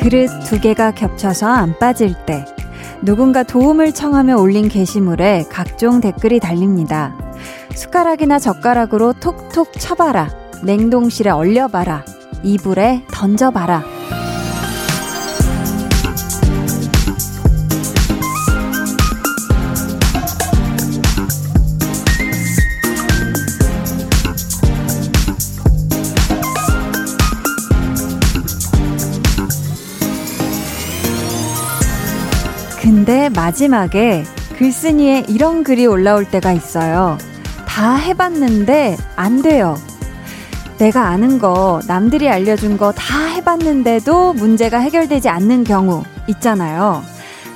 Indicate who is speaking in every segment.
Speaker 1: 그릇 두 개가 겹쳐서 안 빠질 때 누군가 도움을 청하며 올린 게시물에 각종 댓글이 달립니다. 숟가락이나 젓가락으로 톡톡 쳐봐라. 냉동실에 얼려봐라. 이불에 던져봐라. 근데 마지막에 글쓴이에 이런 글이 올라올 때가 있어요. 다 해봤는데 안 돼요. 내가 아는 거, 남들이 알려준 거 다 해봤는데도 문제가 해결되지 않는 경우 있잖아요.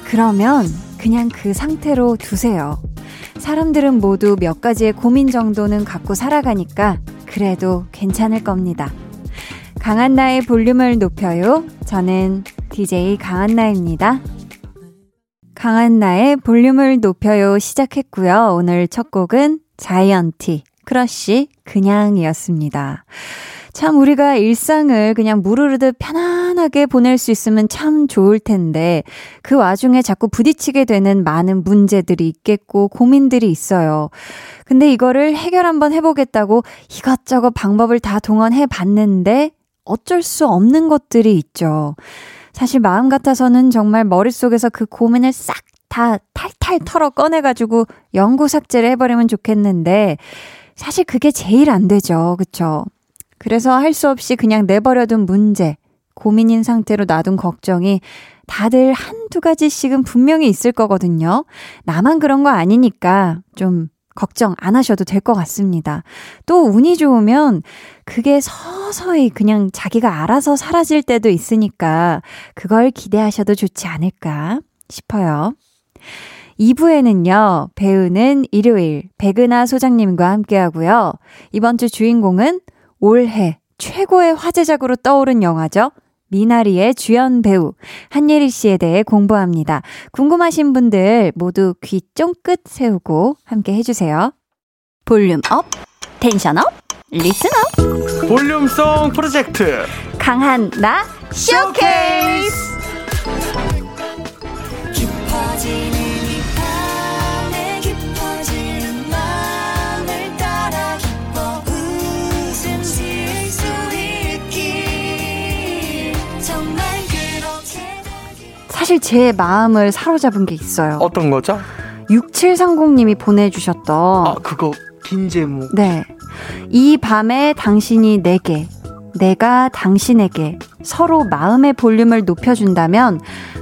Speaker 1: 그러면 그냥 그 상태로 두세요. 사람들은 모두 몇 가지의 고민 정도는 갖고 살아가니까 그래도 괜찮을 겁니다. 강한 나의 볼륨을 높여요. 저는 DJ 강한나입니다. 강한나의 볼륨을 높여요 시작했고요. 오늘 첫 곡은 자이언티, 크러쉬, 그냥이었습니다. 참 우리가 일상을 그냥 물 흐르듯 편안하게 보낼 수 있으면 참 좋을 텐데 그 와중에 자꾸 부딪히게 되는 많은 문제들이 있겠고 고민들이 있어요. 근데 이거를 해결 한번 해보겠다고 이것저것 방법을 다 동원해 봤는데 어쩔 수 없는 것들이 있죠. 사실 마음 같아서는 정말 머릿속에서 그 고민을 싹 다 탈탈 털어 꺼내가지고 영구 삭제를 해버리면 좋겠는데, 사실 그게 제일 안 되죠. 그쵸? 그래서 할 수 없이 그냥 내버려둔 문제, 고민인 상태로 놔둔 걱정이 다들 한두 가지씩은 분명히 있을 거거든요. 나만 그런 거 아니니까 좀 걱정 안 하셔도 될 것 같습니다. 또 운이 좋으면 그게 서서히 그냥 자기가 알아서 사라질 때도 있으니까 그걸 기대하셔도 좋지 않을까 싶어요. 2부에는요, 배우는 일요일 백은하 소장님과 함께 하고요. 이번 주 주인공은 올해 최고의 화제작으로 떠오른 영화죠. 미나리의 주연 배우 한예리 씨에 대해 공부합니다. 궁금하신 분들 모두 귀 쫑긋 세우고 함께 해주세요. volume up, tension up, listen up.
Speaker 2: 볼륨송 프로젝트
Speaker 1: 강한나 쇼케이스. 사실 제 마음을 사로잡은 게 있어요.
Speaker 2: 어떤 거죠?
Speaker 1: 6730님이 보내주셨던.
Speaker 2: 아, 그거 긴 제목.
Speaker 1: 네. 이 밤에 당신이 내게, 내가 당신에게 서로 마음의 볼륨을 높여준다면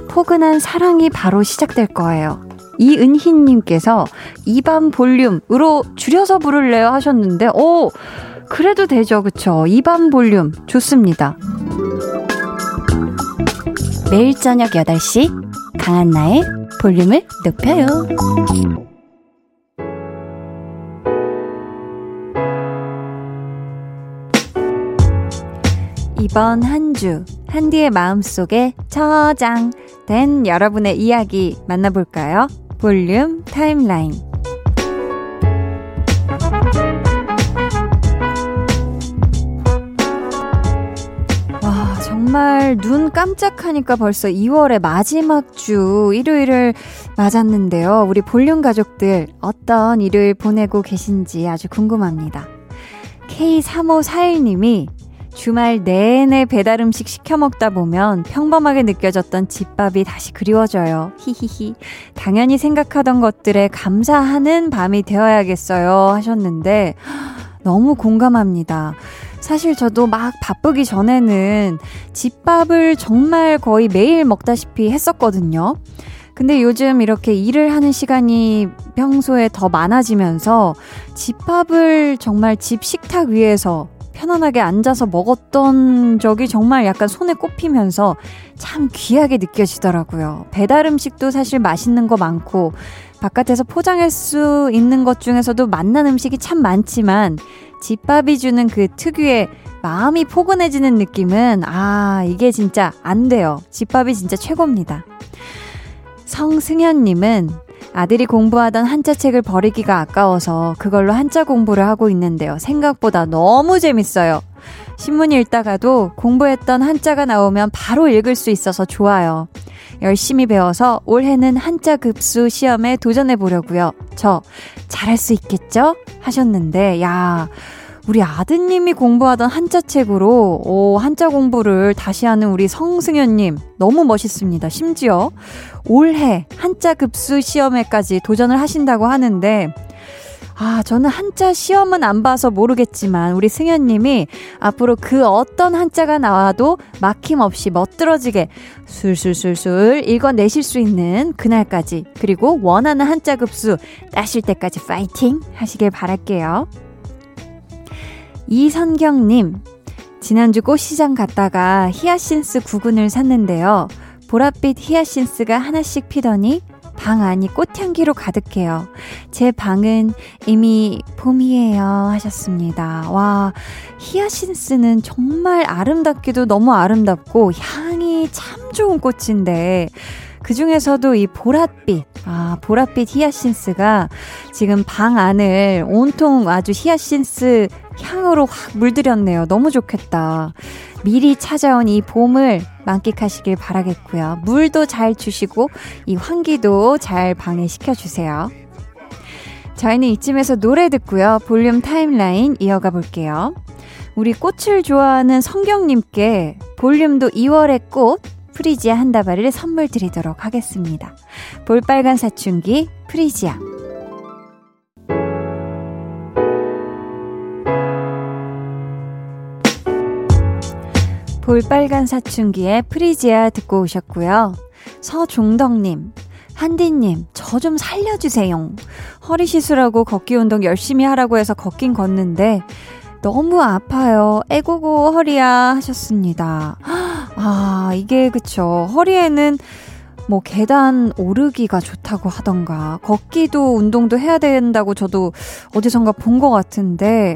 Speaker 1: 포근한 사랑이 바로 시작될 거예요. 이은희님께서 이 밤 볼륨으로 줄여서 부를래요 하셨는데, 오! 그래도 되죠, 그쵸? 이 밤 볼륨 좋습니다. 매일 저녁 8시 강한나의 볼륨을 높여요. 이번 한 주, 한디의 마음속에 저장된 여러분의 이야기 만나볼까요? 볼륨 타임라인. 정말 눈 깜짝하니까 벌써 2월의 마지막 주 일요일을 맞았는데요. 우리 볼륨 가족들 어떤 일요일 보내고 계신지 아주 궁금합니다. K3541님이 주말 내내 배달 음식 시켜 먹다 보면 평범하게 느껴졌던 집밥이 다시 그리워져요. 히히히. 당연히 생각하던 것들에 감사하는 밤이 되어야겠어요. 하셨는데, 너무 공감합니다. 사실 저도 막 바쁘기 전에는 집밥을 정말 거의 매일 먹다시피 했었거든요. 근데 요즘 이렇게 일을 하는 시간이 평소에 더 많아지면서 집밥을 정말 집 식탁 위에서 편안하게 앉아서 먹었던 적이 정말 약간 손에 꼽히면서 참 귀하게 느껴지더라고요. 배달 음식도 사실 맛있는 거 많고 바깥에서 포장할 수 있는 것 중에서도 맛난 음식이 참 많지만 집밥이 주는 그 특유의 마음이 포근해지는 느낌은, 아, 이게 진짜 안 돼요. 집밥이 진짜 최고입니다. 성승현님은 아들이 공부하던 한자책을 버리기가 아까워서 그걸로 한자 공부를 하고 있는데요. 생각보다 너무 재밌어요. 신문 읽다가도 공부했던 한자가 나오면 바로 읽을 수 있어서 좋아요. 열심히 배워서 올해는 한자 급수 시험에 도전해 보려고요. 저 잘할 수 있겠죠? 하셨는데 야, 우리 아드님이 공부하던 한자 책으로 오, 한자 공부를 다시 하는 우리 성승현님 너무 멋있습니다. 심지어 올해 한자 급수 시험에까지 도전을 하신다고 하는데 아, 저는 한자 시험은 안 봐서 모르겠지만 우리 승현 님이 앞으로 그 어떤 한자가 나와도 막힘없이 멋들어지게 술술술술 읽어내실 수 있는 그날까지 그리고 원하는 한자 급수 따실 때까지 파이팅 하시길 바랄게요. 이선경 님, 지난주 꽃시장 갔다가 히아신스 구근을 샀는데요. 보랏빛 히아신스가 하나씩 피더니 방 안이 꽃향기로 가득해요. 제 방은 이미 봄이에요. 하셨습니다. 와, 히아신스는 정말 아름답기도 너무 아름답고 향이 참 좋은 꽃인데, 그 중에서도 이 보랏빛, 아, 보랏빛 히아신스가 지금 방 안을 온통 아주 히아신스 향으로 확 물들였네요. 너무 좋겠다. 미리 찾아온 이 봄을 만끽하시길 바라겠고요. 물도 잘 주시고 이 환기도 잘 방해시켜 주세요. 저희는 이쯤에서 노래 듣고요. 볼륨 타임라인 이어가 볼게요. 우리 꽃을 좋아하는 성경님께 볼륨도 2월의 꽃 프리지아 한 다발을 선물 드리도록 하겠습니다. 볼빨간 사춘기 프리지아. 볼빨간 사춘기의 프리지아 듣고 오셨고요. 서종덕님, 한디님, 저 좀 살려주세요. 허리 시술하고 걷기 운동 열심히 하라고 해서 걷긴 걷는데, 너무 아파요. 애고고 허리야 하셨습니다. 아, 이게 그쵸. 허리에는 뭐 계단 오르기가 좋다고 하던가 걷기도 운동도 해야 된다고 저도 어디선가 본 것 같은데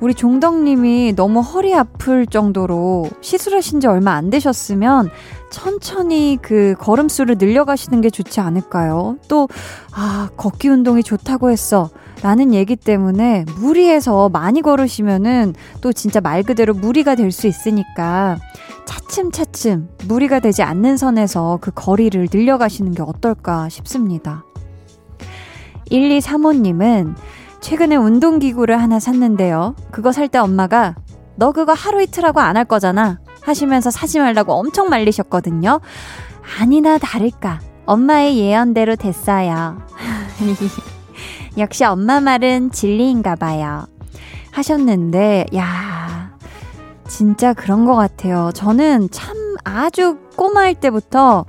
Speaker 1: 우리 종덕님이 너무 허리 아플 정도로 시술하신 지 얼마 안 되셨으면 천천히 그 걸음수를 늘려가시는 게 좋지 않을까요? 또, 아, 걷기 운동이 좋다고 했어. 라는 얘기 때문에 무리해서 많이 걸으시면은 또 진짜 말 그대로 무리가 될 수 있으니까 차츰차츰 무리가 되지 않는 선에서 그 거리를 늘려가시는 게 어떨까 싶습니다. 1235님은 최근에 운동기구를 하나 샀는데요. 그거 살 때 엄마가 너 그거 하루 이틀 하고 안 할 거잖아. 하시면서 사지 말라고 엄청 말리셨거든요. 아니나 다를까. 엄마의 예언대로 됐어요. 역시 엄마 말은 진리인가 봐요. 하셨는데, 야 진짜 그런 것 같아요. 저는 참 아주 꼬마일 때부터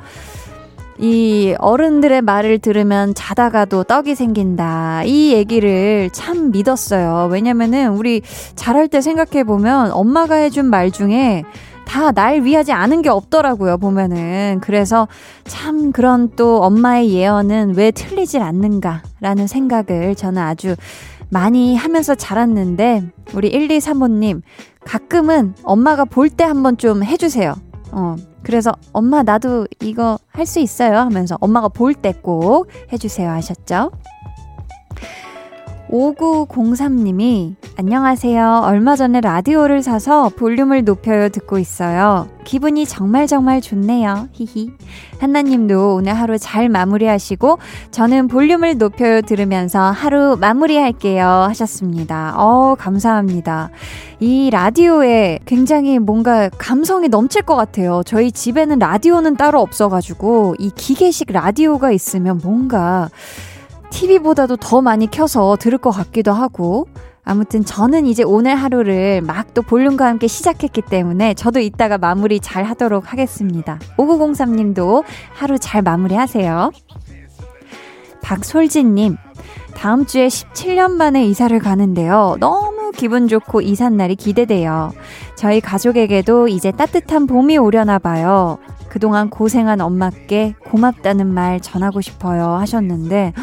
Speaker 1: 이 어른들의 말을 들으면 자다가도 떡이 생긴다. 이 얘기를 참 믿었어요. 왜냐면은 우리 자랄 때 생각해보면 엄마가 해준 말 중에 다날 위하지 않은 게 없더라고요, 보면은. 그래서 참 그런 또 엄마의 예언은 왜 틀리질 않는가라는 생각을 저는 아주 많이 하면서 자랐는데, 우리 1235님, 가끔은 엄마가 볼 때 한번 좀 해주세요. 어, 그래서 엄마 나도 이거 할 수 있어요 하면서 엄마가 볼 때 꼭 해주세요 하셨죠? 5903님이 안녕하세요. 얼마 전에 라디오를 사서 볼륨을 높여요 듣고 있어요. 기분이 정말 정말 좋네요. 히히. 한나님도 오늘 하루 잘 마무리하시고 저는 볼륨을 높여요 들으면서 하루 마무리할게요 하셨습니다. 어, 감사합니다. 이 라디오에 굉장히 뭔가 감성이 넘칠 것 같아요. 저희 집에는 라디오는 따로 없어가지고 이 기계식 라디오가 있으면 뭔가 TV보다도 더 많이 켜서 들을 것 같기도 하고, 아무튼 저는 이제 오늘 하루를 막 또 볼륨과 함께 시작했기 때문에 저도 이따가 마무리 잘 하도록 하겠습니다. 5903님도 하루 잘 마무리하세요. 박솔진님, 다음 주에 17년 만에 이사를 가는데요. 너무 기분 좋고 이삿날이 기대돼요. 저희 가족에게도 이제 따뜻한 봄이 오려나 봐요. 그동안 고생한 엄마께 고맙다는 말 전하고 싶어요 하셨는데,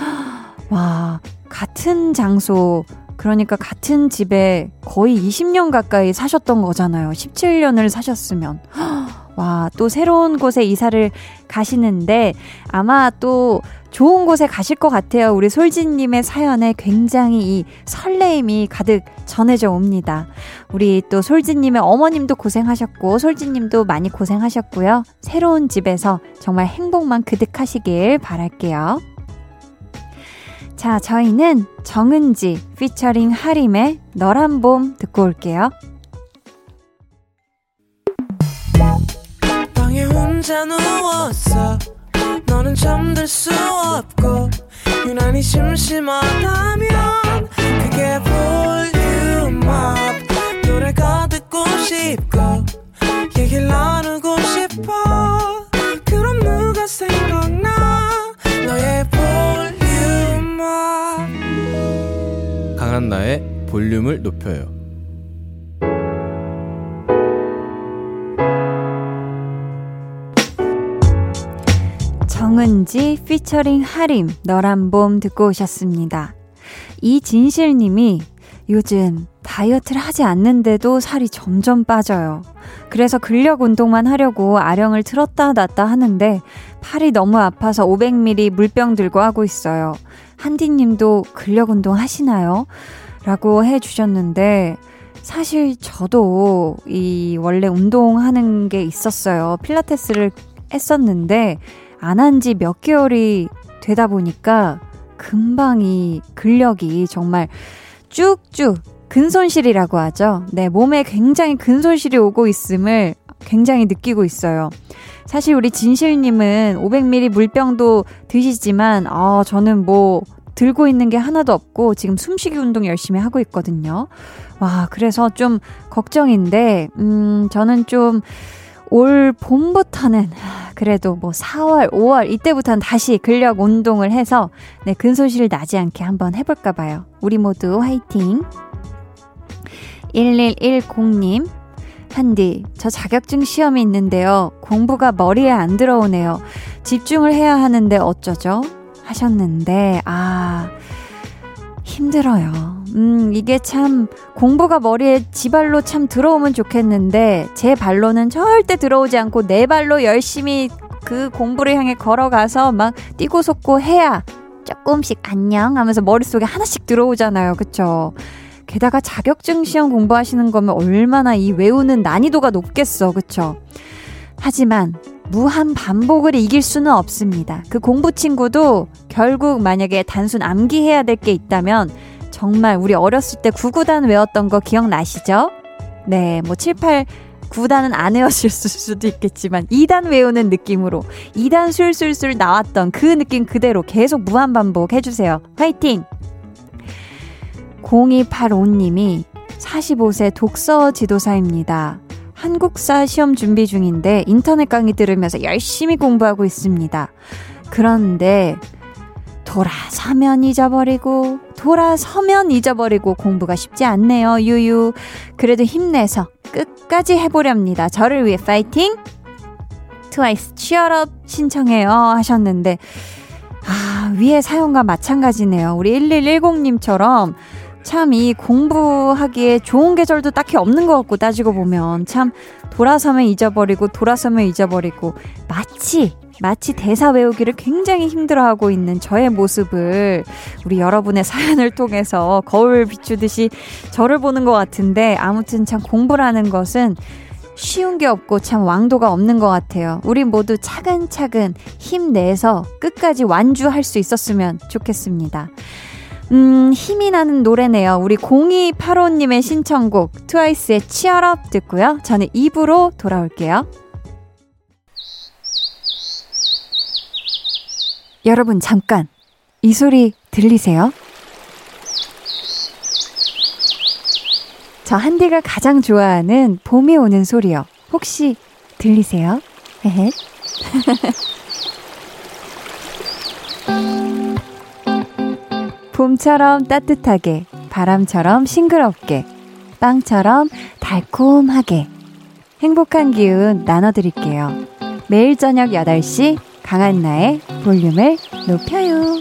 Speaker 1: 와, 같은 장소, 그러니까 같은 집에 거의 20년 가까이 사셨던 거잖아요. 17년을 사셨으면. 와, 또 새로운 곳에 이사를 가시는데 아마 또 좋은 곳에 가실 것 같아요. 우리 솔지님의 사연에 굉장히 이 설레임이 가득 전해져 옵니다. 우리 또 솔지님의 어머님도 고생하셨고, 솔지님도 많이 고생하셨고요. 새로운 집에서 정말 행복만 그득하시길 바랄게요. 자, 저희는 정은지 피처링 하림의 너란 봄 듣고 올게요. 방에 혼자 누웠어. 너는 잠들 수 없고 유난히 심심하다면 그게 볼륨업 노래가 듣고 싶고 얘기를 나누고 싶어. 그럼 누가 생각
Speaker 3: 강한나의 볼륨을 높여요
Speaker 1: 정은지 피처링 하림 너란 봄 듣고 오셨습니다. 이진실님이 요즘 다이어트를 하지 않는데도 살이 점점 빠져요. 그래서 근력 운동만 하려고 아령을 틀었다 놨다 하는데 팔이 너무 아파서 500ml 물병 들고 하고 있어요. 한디님도 근력 운동 하시나요? 라고 해 주셨는데 사실 저도 이 원래 운동하는 게 있었어요. 필라테스를 했었는데 안 한 지 몇 개월이 되다 보니까 금방 이 근력이 정말 쭉쭉 근손실이라고 하죠. 네, 몸에 굉장히 근손실이 오고 있음을 굉장히 느끼고 있어요. 사실 우리 진실님은 500ml 물병도 드시지만, 아, 저는 뭐, 들고 있는 게 하나도 없고, 지금 숨쉬기 운동 열심히 하고 있거든요. 와, 그래서 좀 걱정인데, 음, 저는 좀, 올 봄부터는 그래도 뭐 4월, 5월 이때부터는 다시 근력 운동을 해서 네, 근손실 나지 않게 한번 해볼까 봐요. 우리 모두 화이팅! 1110님, 한디, 저 자격증 시험이 있는데요. 공부가 머리에 안 들어오네요. 집중을 해야 하는데 어쩌죠? 하셨는데, 아, 힘들어요. 음, 이게 참 공부가 머리에 지발로 참 들어오면 좋겠는데 제 발로는 절대 들어오지 않고 내 발로 열심히 그 공부를 향해 걸어가서 막 뛰고 솟고 해야 조금씩 안녕 하면서 머릿속에 하나씩 들어오잖아요. 그쵸? 게다가 자격증 시험 공부하시는 거면 얼마나 이 외우는 난이도가 높겠어. 그쵸? 하지만 무한 반복을 이길 수는 없습니다. 그 공부 친구도 결국 만약에 단순 암기해야 될 게 있다면 정말 우리 어렸을 때 9구단 외웠던 거 기억나시죠? 네, 뭐 7, 8, 9단은 안 외웠을 수도 있겠지만 2단 외우는 느낌으로 2단 술술술 나왔던 그 느낌 그대로 계속 무한 반복 해주세요. 화이팅! 0285님이 45세 독서 지도사입니다. 한국사 시험 준비 중인데 인터넷 강의 들으면서 열심히 공부하고 있습니다. 그런데 돌아서면 잊어버리고 돌아서면 잊어버리고 공부가 쉽지 않네요. 유유. 그래도 힘내서 끝까지 해보렵니다. 저를 위해 파이팅! 트와이스 치얼업 신청해요 하셨는데 아 위에 사연과 마찬가지네요. 우리 1110님처럼 참 이 공부하기에 좋은 계절도 딱히 없는 것 같고 따지고 보면 참 돌아서면 잊어버리고 돌아서면 잊어버리고 마치 마치 대사 외우기를 굉장히 힘들어하고 있는 저의 모습을 우리 여러분의 사연을 통해서 거울 비추듯이 저를 보는 것 같은데 아무튼 참 공부라는 것은 쉬운 게 없고 참 왕도가 없는 것 같아요. 우리 모두 차근차근 힘내서 끝까지 완주할 수 있었으면 좋겠습니다. 음, 힘이 나는 노래네요. 우리 0285님의 신청곡 트와이스의 치얼업 듣고요. 저는 입으로 돌아올게요. 여러분 잠깐 이 소리 들리세요? 저 한디가 가장 좋아하는 봄이 오는 소리요. 혹시 들리세요? 헤헤. 봄처럼 따뜻하게, 바람처럼 싱그럽게, 빵처럼 달콤하게. 행복한 기운 나눠드릴게요. 매일 저녁 8시 강한나의 볼륨을 높여요.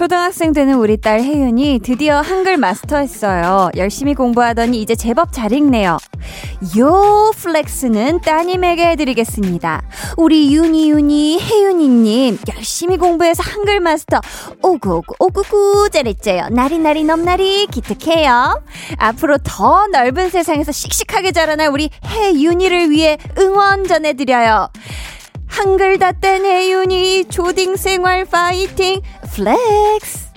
Speaker 1: 초등학생 되는 우리 딸 혜윤이 드디어 한글 마스터했어요. 열심히 공부하더니 이제 제법 잘 읽네요. 요 flex는 따님에게 해드리겠습니다. 우리 윤이 윤이 혜윤이님 열심히 공부해서 한글 마스터 오구오구 오구구 잘했죠요. 나리나리 넘나리 기특해요. 앞으로 더 넓은 세상에서 씩씩하게 자라날 우리 혜윤이를 위해 응원 전해드려요. 한글 다 뗀 혜윤이 초딩 생활 파이팅 flex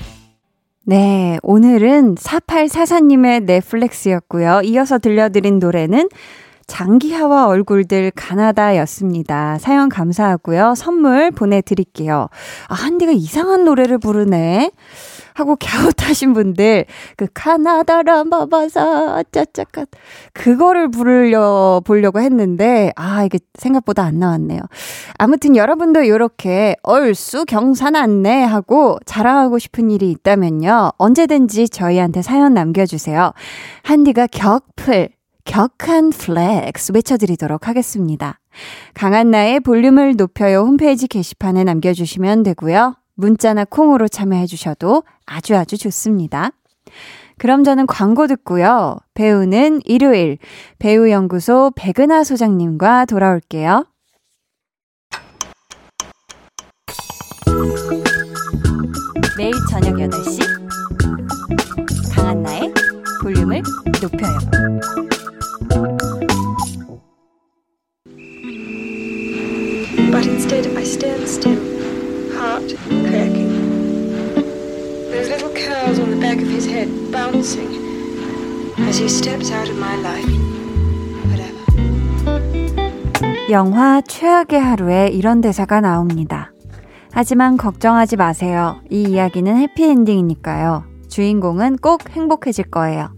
Speaker 1: 네, 오늘은 4844님의 네 flex였고요. 이어서 들려드린 노래는 장기하와 얼굴들 가나다였습니다. 사연 감사하고요. 선물 보내드릴게요. 아, 한디가 이상한 노래를 부르네. 하고 갸웃하신 분들 그 카나다라 마바사 짜짜까 그거를 부르려 보려고 했는데 아 이게 생각보다 안 나왔네요. 아무튼 여러분도 이렇게 얼쑤 경사났네 하고 자랑하고 싶은 일이 있다면요 언제든지 저희한테 사연 남겨주세요. 한디가 격플 격한 flex 외쳐드리도록 하겠습니다. 강한나의 볼륨을 높여요 홈페이지 게시판에 남겨주시면 되고요. 문자나 콩으로 참여해 주셔도 아주 아주 좋습니다. 그럼 저는 광고 듣고요. 배우는 일요일 배우연구소 백은하 소장님과 돌아올게요. 매일 저녁 8시 강한나의 볼륨을 높여요.
Speaker 4: But instead I stand still, heart cracking. Those little curls on the back of his head bouncing as he steps out of my life.
Speaker 1: 영화 최악의 하루에 이런 대사가 나옵니다. 하지만 걱정하지 마세요. 이 이야기는 해피엔딩이니까요. 주인공은 꼭 행복해질 거예요.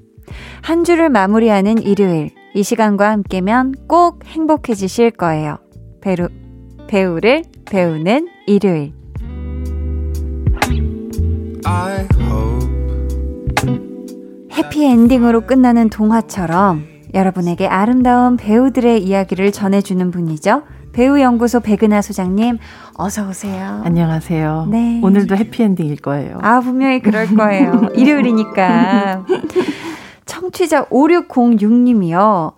Speaker 1: 한 주를 마무리하는 일요일, 이 시간과 함께면 꼭 행복해지실 거예요. 배우, 배우를 배우는 일요일.
Speaker 5: I hope
Speaker 1: 해피엔딩으로 끝나는 동화처럼 여러분에게 아름다운 배우들의 이야기를 전해주는 분이죠. 배우연구소 백은하 소장님, 어서오세요.
Speaker 6: 안녕하세요.
Speaker 1: 네.
Speaker 6: 오늘도 해피엔딩일 거예요.
Speaker 1: 아, 분명히 그럴 거예요. 일요일이니까. 청취자 5606님이요.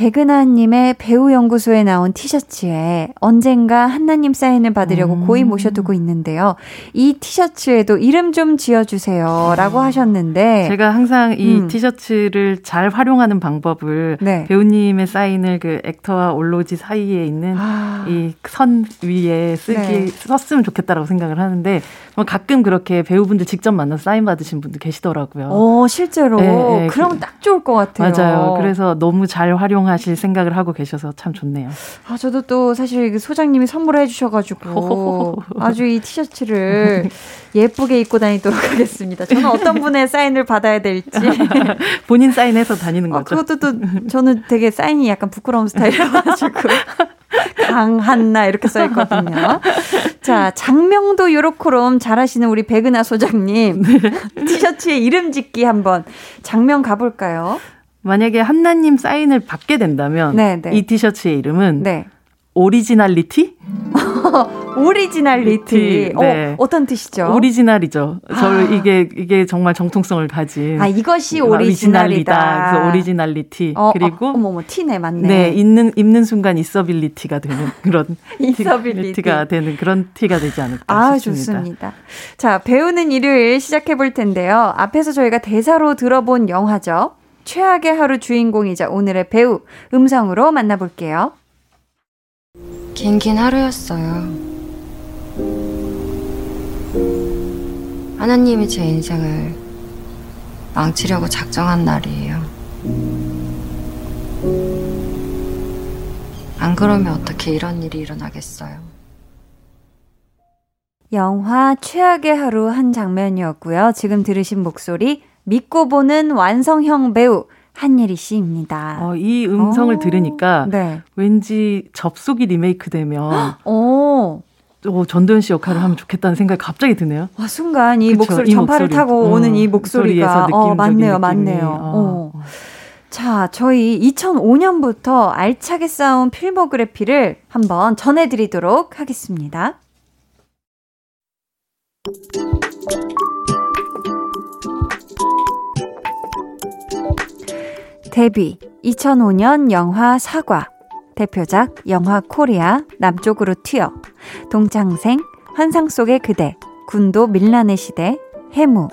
Speaker 1: 백은하님의 배우연구소에 나온 티셔츠에 언젠가 한나님 사인을 받으려고
Speaker 6: 음.
Speaker 1: 고이 모셔두고 있는데요. 이 티셔츠에도 이름 좀 지어주세요. 라고 하셨는데.
Speaker 6: 제가 항상 이
Speaker 1: 음.
Speaker 6: 티셔츠를 잘 활용하는 방법을
Speaker 1: 네.
Speaker 6: 배우님의 사인을 그 액터와 올로지 사이에 있는
Speaker 1: 아,
Speaker 6: 이선 위에 쓰기
Speaker 1: 네.
Speaker 6: 썼으면 좋겠다라고 생각을 하는데 뭐 가끔 그렇게 배우분들 직접 만나서 사인 받으신 분들 계시더라고요.
Speaker 1: 어, 실제로.
Speaker 6: 네, 네,
Speaker 1: 그럼
Speaker 6: 그-
Speaker 1: 딱 좋을 것 같아요.
Speaker 6: 맞아요. 그래서 너무 잘 활용하 실 생각을 하고 계셔서 참 좋네요.
Speaker 1: 아, 저도 또 사실 그 소장님이 선물해 주셔가지고 아주 이 티셔츠를 예쁘게 입고 다니도록 하겠습니다. 저는 어떤 분의 사인을 받아야 될지.
Speaker 6: 본인 사인해서 다니는
Speaker 1: 아,
Speaker 6: 거죠.
Speaker 1: 그것도 또 저는 되게 사인이 약간 부끄러운 스타일이라가지고. 강한나 이렇게 써 있거든요. 자, 장명도 요렇게롬 잘하시는 우리 백은하 소장님. 티셔츠에 이름 짓기 한번 작명 가볼까요?
Speaker 6: 만약에 한나님 사인을 받게 된다면
Speaker 1: 네, 네.
Speaker 6: 이 티셔츠의 이름은
Speaker 1: 네.
Speaker 6: 오리지널리티?
Speaker 1: 오리지널리티.
Speaker 6: 네.
Speaker 1: 어, 어떤 뜻이죠?
Speaker 6: 오리지널이죠. 저
Speaker 1: 아.
Speaker 6: 이게 이게 정말 정통성을 가진
Speaker 1: 아, 이것이
Speaker 6: 오리지널이다.
Speaker 1: 오리지널이다.
Speaker 6: 그래서 오리지널리티
Speaker 1: 어,
Speaker 6: 그리고
Speaker 1: 어, 어머머 티네 맞네.
Speaker 6: 네 있는 입는 순간 있어빌리티가 되는 그런
Speaker 1: 있어빌리티.
Speaker 6: 가 되는 그런 티가 되지 않을까
Speaker 1: 아,
Speaker 6: 싶습니다.
Speaker 1: 좋습니다. 자, 배우는 일요일 시작해 볼 텐데요. 앞에서 저희가 대사로 들어본 영화죠. 최악의 하루 주인공이자 오늘의 배우 음성으로 만나볼게요.
Speaker 7: 긴긴 하루였어요. 하나님이 제 인생을 망치려고 작정한 날이에요. 안 그러면 어떻게 이런 일이 일어나겠어요?
Speaker 1: 영화 최악의 하루 한 장면이었고요. 지금 들으신 목소리 믿고 보는 완성형 배우 한예리 씨입니다.
Speaker 6: 어, 이 음성을
Speaker 1: 오,
Speaker 6: 들으니까
Speaker 1: 네.
Speaker 6: 왠지 접속이 리메이크 되면
Speaker 1: 오.
Speaker 6: 어, 전도연 씨 역할을 하면 좋겠다는 생각이 갑자기 드네요.
Speaker 1: 와, 순간 이
Speaker 6: 그쵸,
Speaker 1: 목소리,
Speaker 6: 이
Speaker 1: 전파를
Speaker 6: 목소리.
Speaker 1: 타고
Speaker 6: 어,
Speaker 1: 오는 이 목소리가, 어, 맞네요,
Speaker 6: 느낌이.
Speaker 1: 맞네요.
Speaker 6: 어.
Speaker 1: 어. 자, 저희 2005년부터 알차게 쌓은 필모그래피를 한번 전해드리도록 하겠습니다. 데뷔 2005년 영화 사과. 대표작 영화 코리아 남쪽으로 튀어. 동창생 환상 속의 그대 군도 민란의 시대 해무.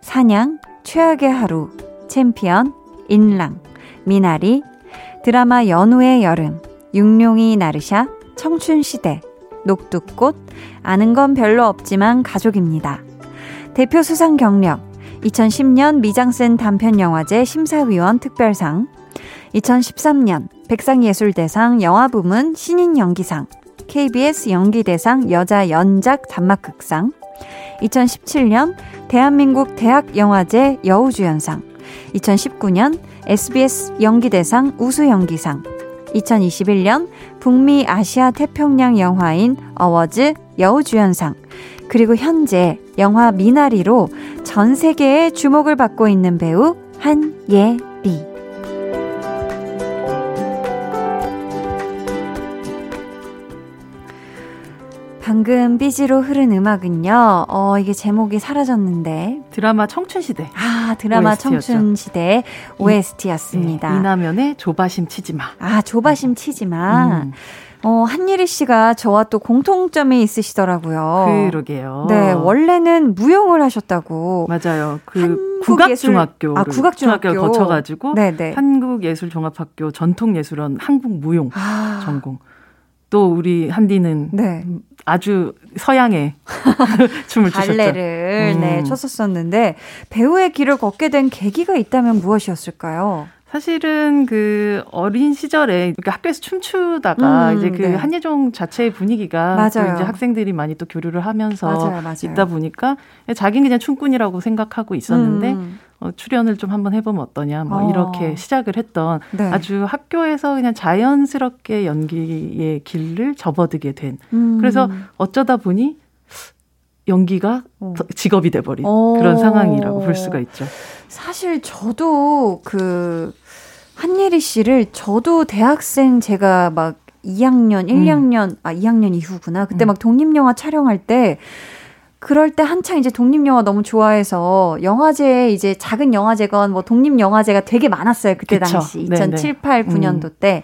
Speaker 1: 사냥 최악의 하루. 챔피언 인랑. 미나리 드라마 연우의 여름. 육룡이 나르샤 청춘시대. 녹두꽃 아는 건 별로 없지만 가족입니다. 대표 수상 경력 2010년 미장센 단편영화제 심사위원 특별상. 2013년 백상예술대상 영화부문 신인 연기상. KBS 연기대상 여자 연작 단막극상. 2017년 대한민국 대학영화제 여우주연상. 2019년 SBS 연기대상 우수연기상. 2021년 북미 아시아 태평양 영화인 어워즈 여우주연상 그리고 현재 영화 미나리로 전 세계의 주목을 받고 있는 배우 한예리 방금 삐지로 흐른 음악은요. 어, 이게 제목이 사라졌는데.
Speaker 6: 드라마 청춘시대.
Speaker 1: 아, 드라마. 청춘시대 OST였습니다.
Speaker 6: 네, 이남연의 조바심 치지마.
Speaker 1: 아, 조바심 치지마.
Speaker 6: 음,
Speaker 1: 어, 한예리 씨가 저와 또 공통점이 있으시더라고요.
Speaker 6: 그러게요.
Speaker 1: 네, 원래는 무용을 하셨다고.
Speaker 6: 맞아요. 그 국악중학교
Speaker 1: 아, 국악중학교.
Speaker 6: 거쳐가지고
Speaker 1: 네네.
Speaker 6: 한국예술종합학교 전통예술원 한국무용
Speaker 1: 아,
Speaker 6: 전공. 또 우리 한디는
Speaker 1: 네.
Speaker 6: 아주 서양의 춤을 추셨죠.
Speaker 1: 발레를 네,
Speaker 6: 음.
Speaker 1: 췄었었는데 배우의 길을 걷게 된 계기가 있다면 무엇이었을까요?
Speaker 6: 사실은 그 어린 시절에 학교에서 춤추다가
Speaker 1: 음,
Speaker 6: 이제 그
Speaker 1: 네.
Speaker 6: 한예종 자체의 분위기가 또
Speaker 1: 맞아요.
Speaker 6: 이제 학생들이 많이 또 교류를 하면서
Speaker 1: 맞아요, 맞아요.
Speaker 6: 있다 보니까 자기는 그냥 춤꾼이라고 생각하고 있었는데
Speaker 1: 음,
Speaker 6: 어, 출연을 좀 한번 해보면 어떠냐 뭐
Speaker 1: 어.
Speaker 6: 이렇게 시작을 했던
Speaker 1: 네.
Speaker 6: 아주 학교에서 그냥 자연스럽게 연기의 길을 접어들게 된
Speaker 1: 음.
Speaker 6: 그래서 어쩌다 보니 연기가
Speaker 1: 어.
Speaker 6: 직업이 돼버린
Speaker 1: 어.
Speaker 6: 그런 상황이라고 볼 수가 있죠.
Speaker 1: 사실 저도 그 한예리 씨를 저도 대학생 제가 막 2학년, 1,
Speaker 6: 음.
Speaker 1: 2학년, 아 2학년 이후구나. 그때
Speaker 6: 음.
Speaker 1: 막 독립영화 촬영할 때 그럴 때 한창 이제 독립영화 너무 좋아해서 영화제 이제 작은 영화제건 뭐 독립영화제가 되게 많았어요. 그때
Speaker 6: 그쵸.
Speaker 1: 당시
Speaker 6: 네네.
Speaker 1: 2007, 8, 9년도
Speaker 6: 음.
Speaker 1: 때.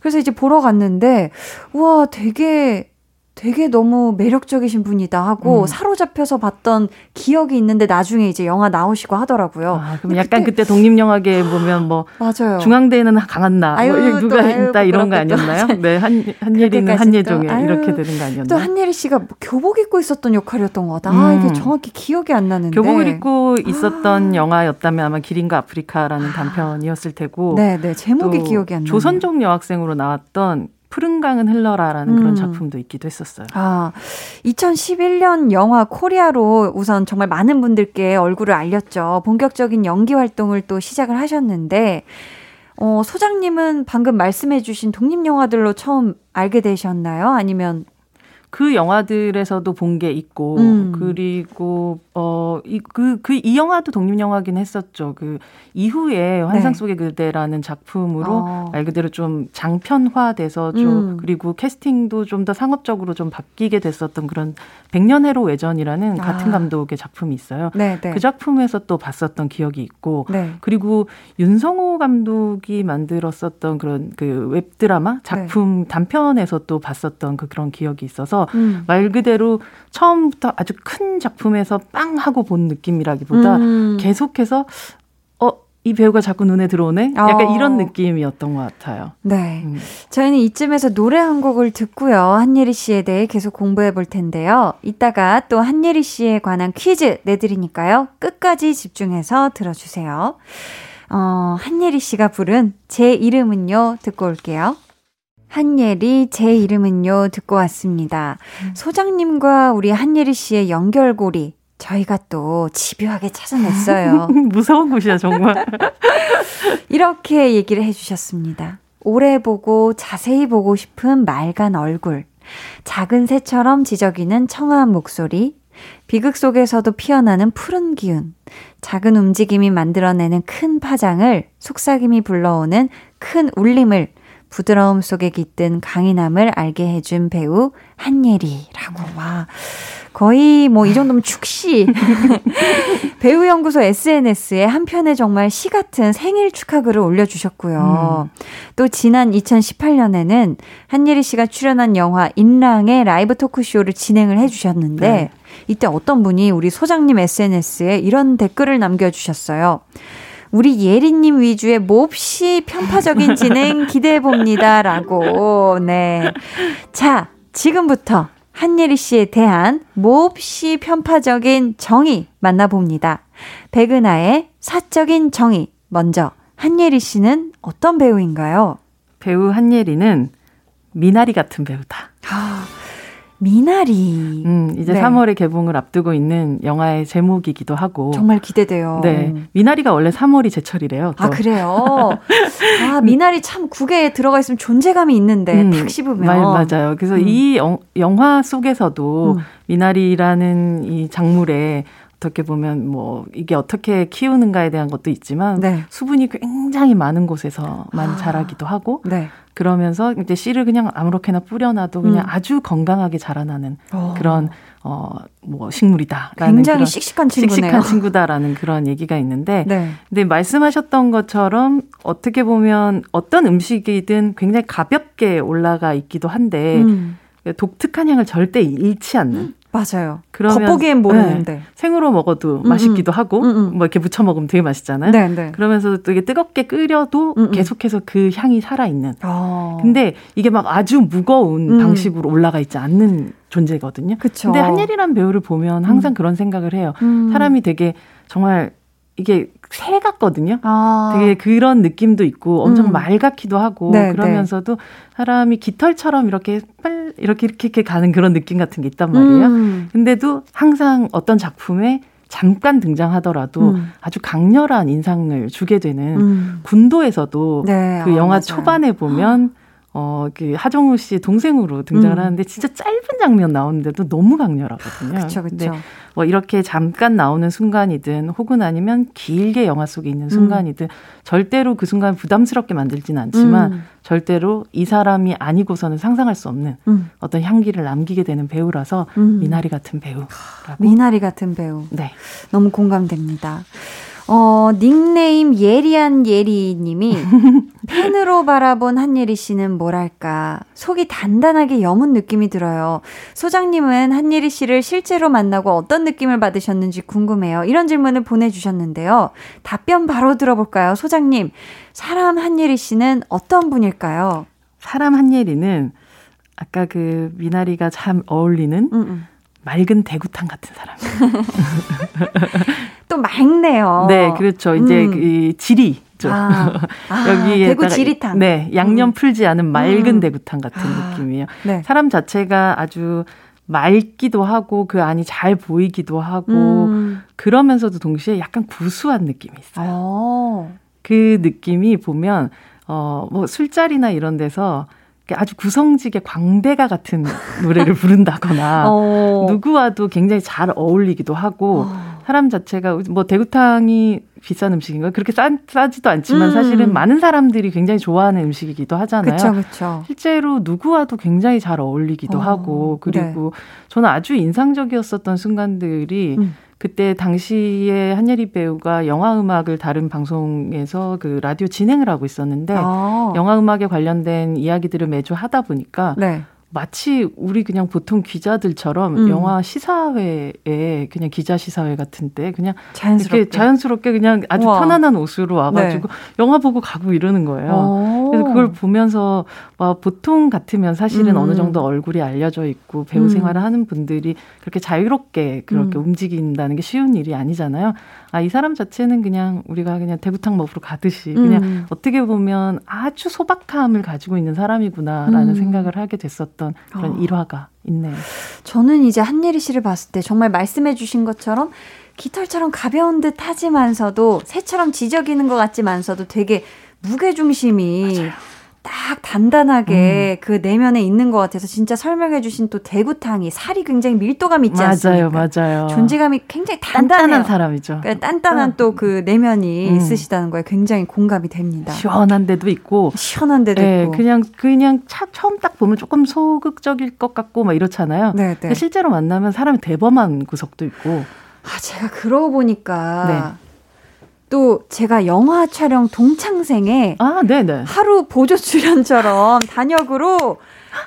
Speaker 1: 그래서 이제 보러 갔는데 우와 되게 되게 너무 매력적이신 분이다 하고
Speaker 6: 음.
Speaker 1: 사로잡혀서 봤던 기억이 있는데 나중에 이제 영화 나오시고 하더라고요.
Speaker 6: 아, 그럼 약간
Speaker 1: 그때-
Speaker 6: 그때, 독립영화계 보면 뭐
Speaker 1: 맞아요.
Speaker 6: 중앙대는 강한나,
Speaker 1: 아유,
Speaker 6: 뭐
Speaker 1: 또,
Speaker 6: 누가 있다 이런 거. 아니었나요? 네, 한 한예리는 한예종에 이렇게 되는 거 아니었나요?
Speaker 1: 또 한예리 씨가 뭐 교복 입고 있었던 역할이었던 것 같아. 아, 이게
Speaker 6: 음.
Speaker 1: 정확히 기억이 안 나는데.
Speaker 6: 교복을 입고 있었던 영화였다면 아마 기린과 아프리카라는 단편이었을 테고
Speaker 1: 네, 네. 제목이
Speaker 6: 또
Speaker 1: 기억이 안 나요.
Speaker 6: 조선족 여학생으로 나왔던 푸른 강은 흘러라라는
Speaker 1: 음.
Speaker 6: 그런 작품도 있기도 했었어요.
Speaker 1: 아, 2011년 영화 코리아로 우선 정말 많은 분들께 얼굴을 알렸죠. 본격적인 연기 활동을 또 시작을 하셨는데, 어, 소장님은 방금 말씀해주신 독립 영화들로 처음 알게 되셨나요? 아니면,
Speaker 6: 그 영화들에서도 본 게 있고
Speaker 1: 음.
Speaker 6: 그리고 어이그그 이 영화도 독립 영화긴 했었죠. 그 이후에 환상
Speaker 1: 네.
Speaker 6: 속의 그대라는 작품으로
Speaker 1: 어.
Speaker 6: 말 그대로 좀 장편화돼서 좀
Speaker 1: 음.
Speaker 6: 그리고 캐스팅도 좀 더 상업적으로 좀 바뀌게 됐었던 그런 백년 해로 외전이라는
Speaker 1: 아.
Speaker 6: 같은 감독의 작품이 있어요.
Speaker 1: 네, 네.
Speaker 6: 그 작품에서 또 봤었던 기억이 있고
Speaker 1: 네.
Speaker 6: 그리고 윤성호 감독이 만들었었던 그런 그 웹드라마 작품 단편에서 또 봤었던 그 그런 기억이 있어서
Speaker 1: 음.
Speaker 6: 말 그대로 처음부터 아주 큰 작품에서 빵 하고 본 느낌이라기보다
Speaker 1: 음.
Speaker 6: 계속해서 어, 이 배우가 자꾸 눈에 들어오네? 약간
Speaker 1: 어.
Speaker 6: 이런 느낌이었던 것 같아요.
Speaker 1: 네.
Speaker 6: 음.
Speaker 1: 저희는 이쯤에서 노래 한 곡을 듣고요. 한예리 씨에 대해 계속 공부해 볼 텐데요. 이따가 또 한예리 씨에 관한 퀴즈 내드리니까요. 끝까지 집중해서 들어주세요. 어, 한예리 씨가 부른 제 이름은요. 듣고 올게요. 한예리 제 이름은요 듣고 왔습니다. 소장님과 우리 한예리 씨의 연결고리 저희가 또 집요하게 찾아냈어요.
Speaker 6: 무서운 곳이야, 정말.
Speaker 1: 이렇게 얘기를 해주셨습니다. 오래 보고 자세히 보고 싶은 맑은 얼굴, 작은 새처럼 지저귀는 청아한 목소리, 비극 속에서도 피어나는 푸른 기운, 작은 움직임이 만들어내는 큰 파장을 속삭임이 불러오는 큰 울림을 부드러움 속에 깃든 강인함을 알게 해준 배우 한예리라고 와 거의 뭐 이 정도면 축시 배우 연구소 SNS에 한 편의 정말 시 같은 생일 축하 글을 올려주셨고요. 음. 또 지난 2018년에는 한예리 씨가 출연한 영화 인랑의 라이브 토크쇼를 진행을 해주셨는데 네. 이때 어떤 분이 우리 소장님 SNS에 이런 댓글을 남겨주셨어요. 우리 예리님 위주의 몹시 편파적인 진행 기대해 봅니다. 라고. 네. 자, 지금부터 한예리 씨에 대한 몹시 편파적인 정의 만나봅니다. 백은하의 사적인 정의. 먼저, 한예리 씨는 어떤 배우인가요?
Speaker 6: 배우 한예리는 미나리 같은 배우다.
Speaker 1: 아, 미나리.
Speaker 6: 음, 이제 네. 3월에 개봉을 앞두고 있는 영화의 제목이기도 하고.
Speaker 1: 정말 기대돼요.
Speaker 6: 네. 미나리가 원래 3월이 제철이래요.
Speaker 1: 또. 아, 그래요? 아, 미나리 참 국에 들어가 있으면 존재감이 있는데, 음, 탁 씹으면.
Speaker 6: 말, 맞아요. 그래서 음. 이 영, 영화 속에서도 음. 미나리라는 이 작물에 어떻게 보면 뭐 이게 어떻게 키우는가에 대한 것도 있지만 네. 수분이 굉장히 많은 곳에서 만 아. 자라기도 하고 네. 그러면서 이제 씨를 그냥 아무렇게나 뿌려놔도 그냥 음. 아주 건강하게 자라나는 오. 어. 그런 어 뭐 식물이다.
Speaker 1: 굉장히 씩씩한 친구네요.
Speaker 6: 씩씩한 친구다라는 그런 얘기가 있는데, 네. 근데 말씀하셨던 것처럼 어떻게 보면 어떤 음식이든 굉장히 가볍게 올라가 있기도 한데 음. 독특한 향을 절대 잃지 않는.
Speaker 1: 맞아요. 그러면 겉보기엔 모르는데 네,
Speaker 6: 생으로 먹어도 음음. 맛있기도 하고 음음. 뭐 이렇게 무쳐 먹으면 되게 맛있잖아요. 네, 네. 그러면서도 또 이게 뜨겁게 끓여도 음음. 계속해서 그 향이 살아 있는. 어. 근데 이게 막 아주 무거운 음. 방식으로 올라가 있지 않는 존재거든요. 그쵸. 근데 한예리란 배우를 보면 항상 음. 그런 생각을 해요. 음. 사람이 되게 정말 이게 새 같거든요. 아. 되게 그런 느낌도 있고 엄청 음. 맑았기도 하고 네, 네. 그러면서도 네. 사람이 깃털처럼 이렇게 빨 이렇게 이렇게 이렇게 가는 그런 느낌 같은 게 있단 말이에요. 음. 근데도 항상 어떤 작품에 잠깐 등장하더라도 음. 아주 강렬한 인상을 주게 되는 음. 군도에서도 네, 그 영화 아, 초반에 보면 어, 그 하정우 씨 동생으로 등장을 음. 하는데 진짜 짧은 장면 나오는데도 너무 강렬하거든요.
Speaker 1: 그렇죠, 그렇죠.
Speaker 6: 뭐 이렇게 잠깐 나오는 순간이든 혹은 아니면 길게 영화 속에 있는 순간이든 음. 절대로 그 순간 부담스럽게 만들지는 않지만 음. 절대로 이 사람이 아니고서는 상상할 수 없는 음. 어떤 향기를 남기게 되는 배우라서 음. 미나리 같은 배우.
Speaker 1: 미나리 같은 배우. 네. 너무 공감됩니다. 어, 닉네임 예리한 예리님이 팬으로 바라본 한예리 씨는 뭐랄까 속이 단단하게 여문 느낌이 들어요. 소장님은 한예리 씨를 실제로 만나고 어떤 느낌을 받으셨는지 궁금해요. 이런 질문을 보내주셨는데요. 답변 바로 들어볼까요, 소장님? 사람 한예리 씨는 어떤 분일까요?
Speaker 6: 사람 한예리는 아까 그 미나리가 참 어울리는 음, 음. 맑은 대구탕 같은 사람.
Speaker 1: 또 맑네요.
Speaker 6: 네, 그렇죠. 이제 음. 그 지리. 아,
Speaker 1: 아, 여기에 대구 지리탕.
Speaker 6: 네, 양념 음. 풀지 않은 맑은 음. 대구탕 같은 아, 느낌이에요. 네. 사람 자체가 아주 맑기도 하고 그 안이 잘 보이기도 하고 음. 그러면서도 동시에 약간 구수한 느낌이 있어요. 오. 어. 그 느낌이 보면 어뭐 술자리나 이런 데서 아주 구성지게 광대가 같은 노래를 부른다거나 어. 누구와도 굉장히 잘 어울리기도 하고 어. 사람 자체가 뭐 대구탕이 비싼 음식인가요? 그렇게 싸, 싸지도 않지만 음. 사실은 많은 사람들이 굉장히 좋아하는 음식이기도 하잖아요.
Speaker 1: 그쵸, 그쵸.
Speaker 6: 실제로 누구와도 굉장히 잘 어울리기도 어. 하고 그리고 네. 저는 아주 인상적이었었던 순간들이 음. 그때 당시에 한예리 배우가 영화 음악을 다룬 방송에서 그 라디오 진행을 하고 있었는데 아. 영화 음악에 관련된 이야기들을 매주 하다 보니까 네. 마치 우리 그냥 보통 기자들처럼 음. 영화 시사회에 그냥 기자 시사회 같은데 그냥 자연스럽게 이렇게 자연스럽게 그냥 아주 우와. 편안한 옷으로 와가지고 네. 영화 보고 가고 이러는 거예요. 오. 그래서 그걸 보면서 와 보통 같으면 사실은 음. 어느 정도 얼굴이 알려져 있고 배우 음. 생활을 하는 분들이 그렇게 자유롭게 그렇게 음. 움직인다는 게 쉬운 일이 아니잖아요. 아, 이 사람 자체는 그냥 우리가 그냥 대구탕 먹으러 가듯이 그냥 음. 어떻게 보면 아주 소박함을 가지고 있는 사람이구나라는 음. 생각을 하게 됐었던 그런 어. 일화가 있네요.
Speaker 1: 저는 이제 한예리 씨를 봤을 때 정말 말씀해 주신 것처럼 깃털처럼 가벼운 듯 하지만서도 새처럼 지저귀는 것 같지만서도 되게 무게중심이 맞아요. 딱 단단하게 음. 그 내면에 있는 것 같아서 진짜 설명해주신 또 대구탕이 살이 굉장히 밀도감 있지 않습니까?
Speaker 6: 맞아요, 맞아요.
Speaker 1: 존재감이 굉장히 단단해요.
Speaker 6: 단단한 사람이죠.
Speaker 1: 그러니까 단단한 또그 내면이 음. 있으시다는 거에 굉장히 공감이 됩니다.
Speaker 6: 시원한 데도 있고
Speaker 1: 시원한 데도
Speaker 6: 네,
Speaker 1: 있고
Speaker 6: 그냥 그냥 차, 처음 딱 보면 조금 소극적일 것 같고 막 이렇잖아요. 네, 네. 실제로 만나면 사람이 대범한 구석도 있고.
Speaker 1: 아, 제가 그러고 보니까 네. 또 제가 영화 촬영 동창생에 아, 네네. 하루 보조 출연처럼 단역으로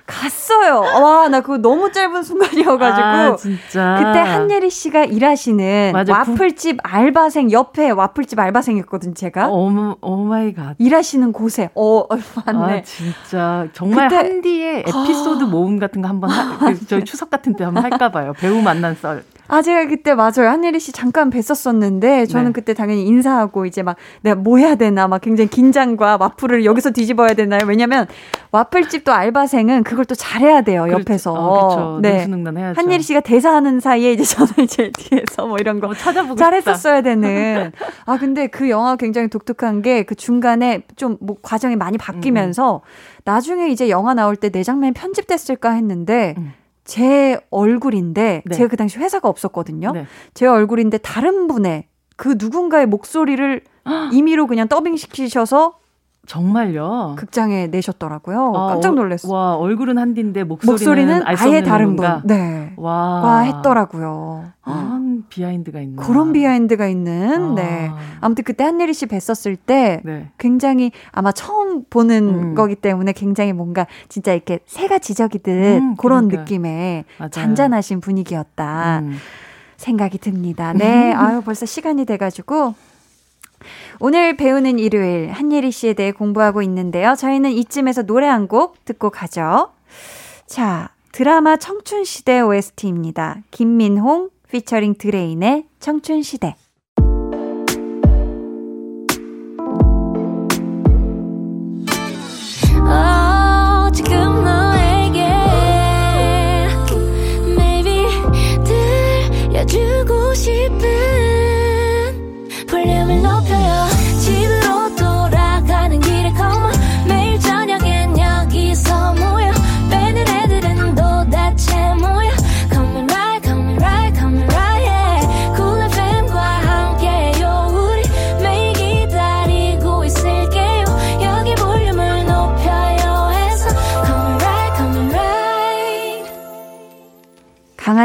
Speaker 1: 갔어요. 와, 나 그거 너무 짧은 순간이어가지고. 아, 진짜. 그때 한예리 씨가 일하시는 맞아, 와플집 구... 알바생 옆에 와플집 알바생이었거든, 제가.
Speaker 6: 오, oh my god.
Speaker 1: 일하시는 곳에. 어, 맞네.
Speaker 6: 아, 진짜. 정말 그때... 한디의 에피소드 아... 모음 같은 거 한번 하, 그 저희 추석 같은 때 한번 할까봐요. 배우 만난 썰.
Speaker 1: 아, 제가 그때 맞아요. 한예리 씨 잠깐 뵀었었는데, 저는 네. 그때 당연히 인사하고, 이제 막, 내가 뭐 해야 되나, 막 굉장히 긴장과 와플을 여기서 뒤집어야 되나요? 왜냐면, 와플집도 알바생은 그걸 또 잘해야 돼요, 그렇죠. 옆에서.
Speaker 6: 어, 그렇죠. 네. 해야죠.
Speaker 1: 한예리 씨가 대사하는 사이에 이제 저는 이제 뒤에서 뭐 이런 거 어, 찾아보고 잘했었어야 되는. 아, 근데 그 영화 굉장히 독특한 게 그 중간에 좀 뭐 과정이 많이 바뀌면서, 음. 나중에 이제 영화 나올 때 내 장면이 편집됐을까 했는데, 음. 제 얼굴인데 네. 제가 그 당시 회사가 없었거든요. 네. 제 얼굴인데 다른 분의 그 누군가의 목소리를 임의로 그냥 더빙 시키셔서
Speaker 6: 정말요?
Speaker 1: 극장에 내셨더라고요. 아, 깜짝 놀랐어요.
Speaker 6: 와, 얼굴은 한디인데 목소리는, 목소리는
Speaker 1: 아예 다른
Speaker 6: 분.
Speaker 1: 네. 와. 와 했더라고요.
Speaker 6: 그런 비하인드가 있는.
Speaker 1: 그런 비하인드가 있는. 아. 네. 아무튼 그때 한예리 씨 뵀었을 때 네. 굉장히 아마 처음 보는 음. 거기 때문에 굉장히 뭔가 진짜 이렇게 새가 지저귀듯 음, 그런 그러니까. 느낌의 맞아요. 잔잔하신 분위기였다. 음. 생각이 듭니다. 네. 아유, 벌써 시간이 돼가지고 오늘 배우는 일요일 한예리 씨에 대해 공부하고 있는데요. 저희는 이쯤에서 노래 한 곡 듣고 가죠. 자, 드라마 청춘시대 OST입니다. 김민홍 피처링 드레인의 청춘시대.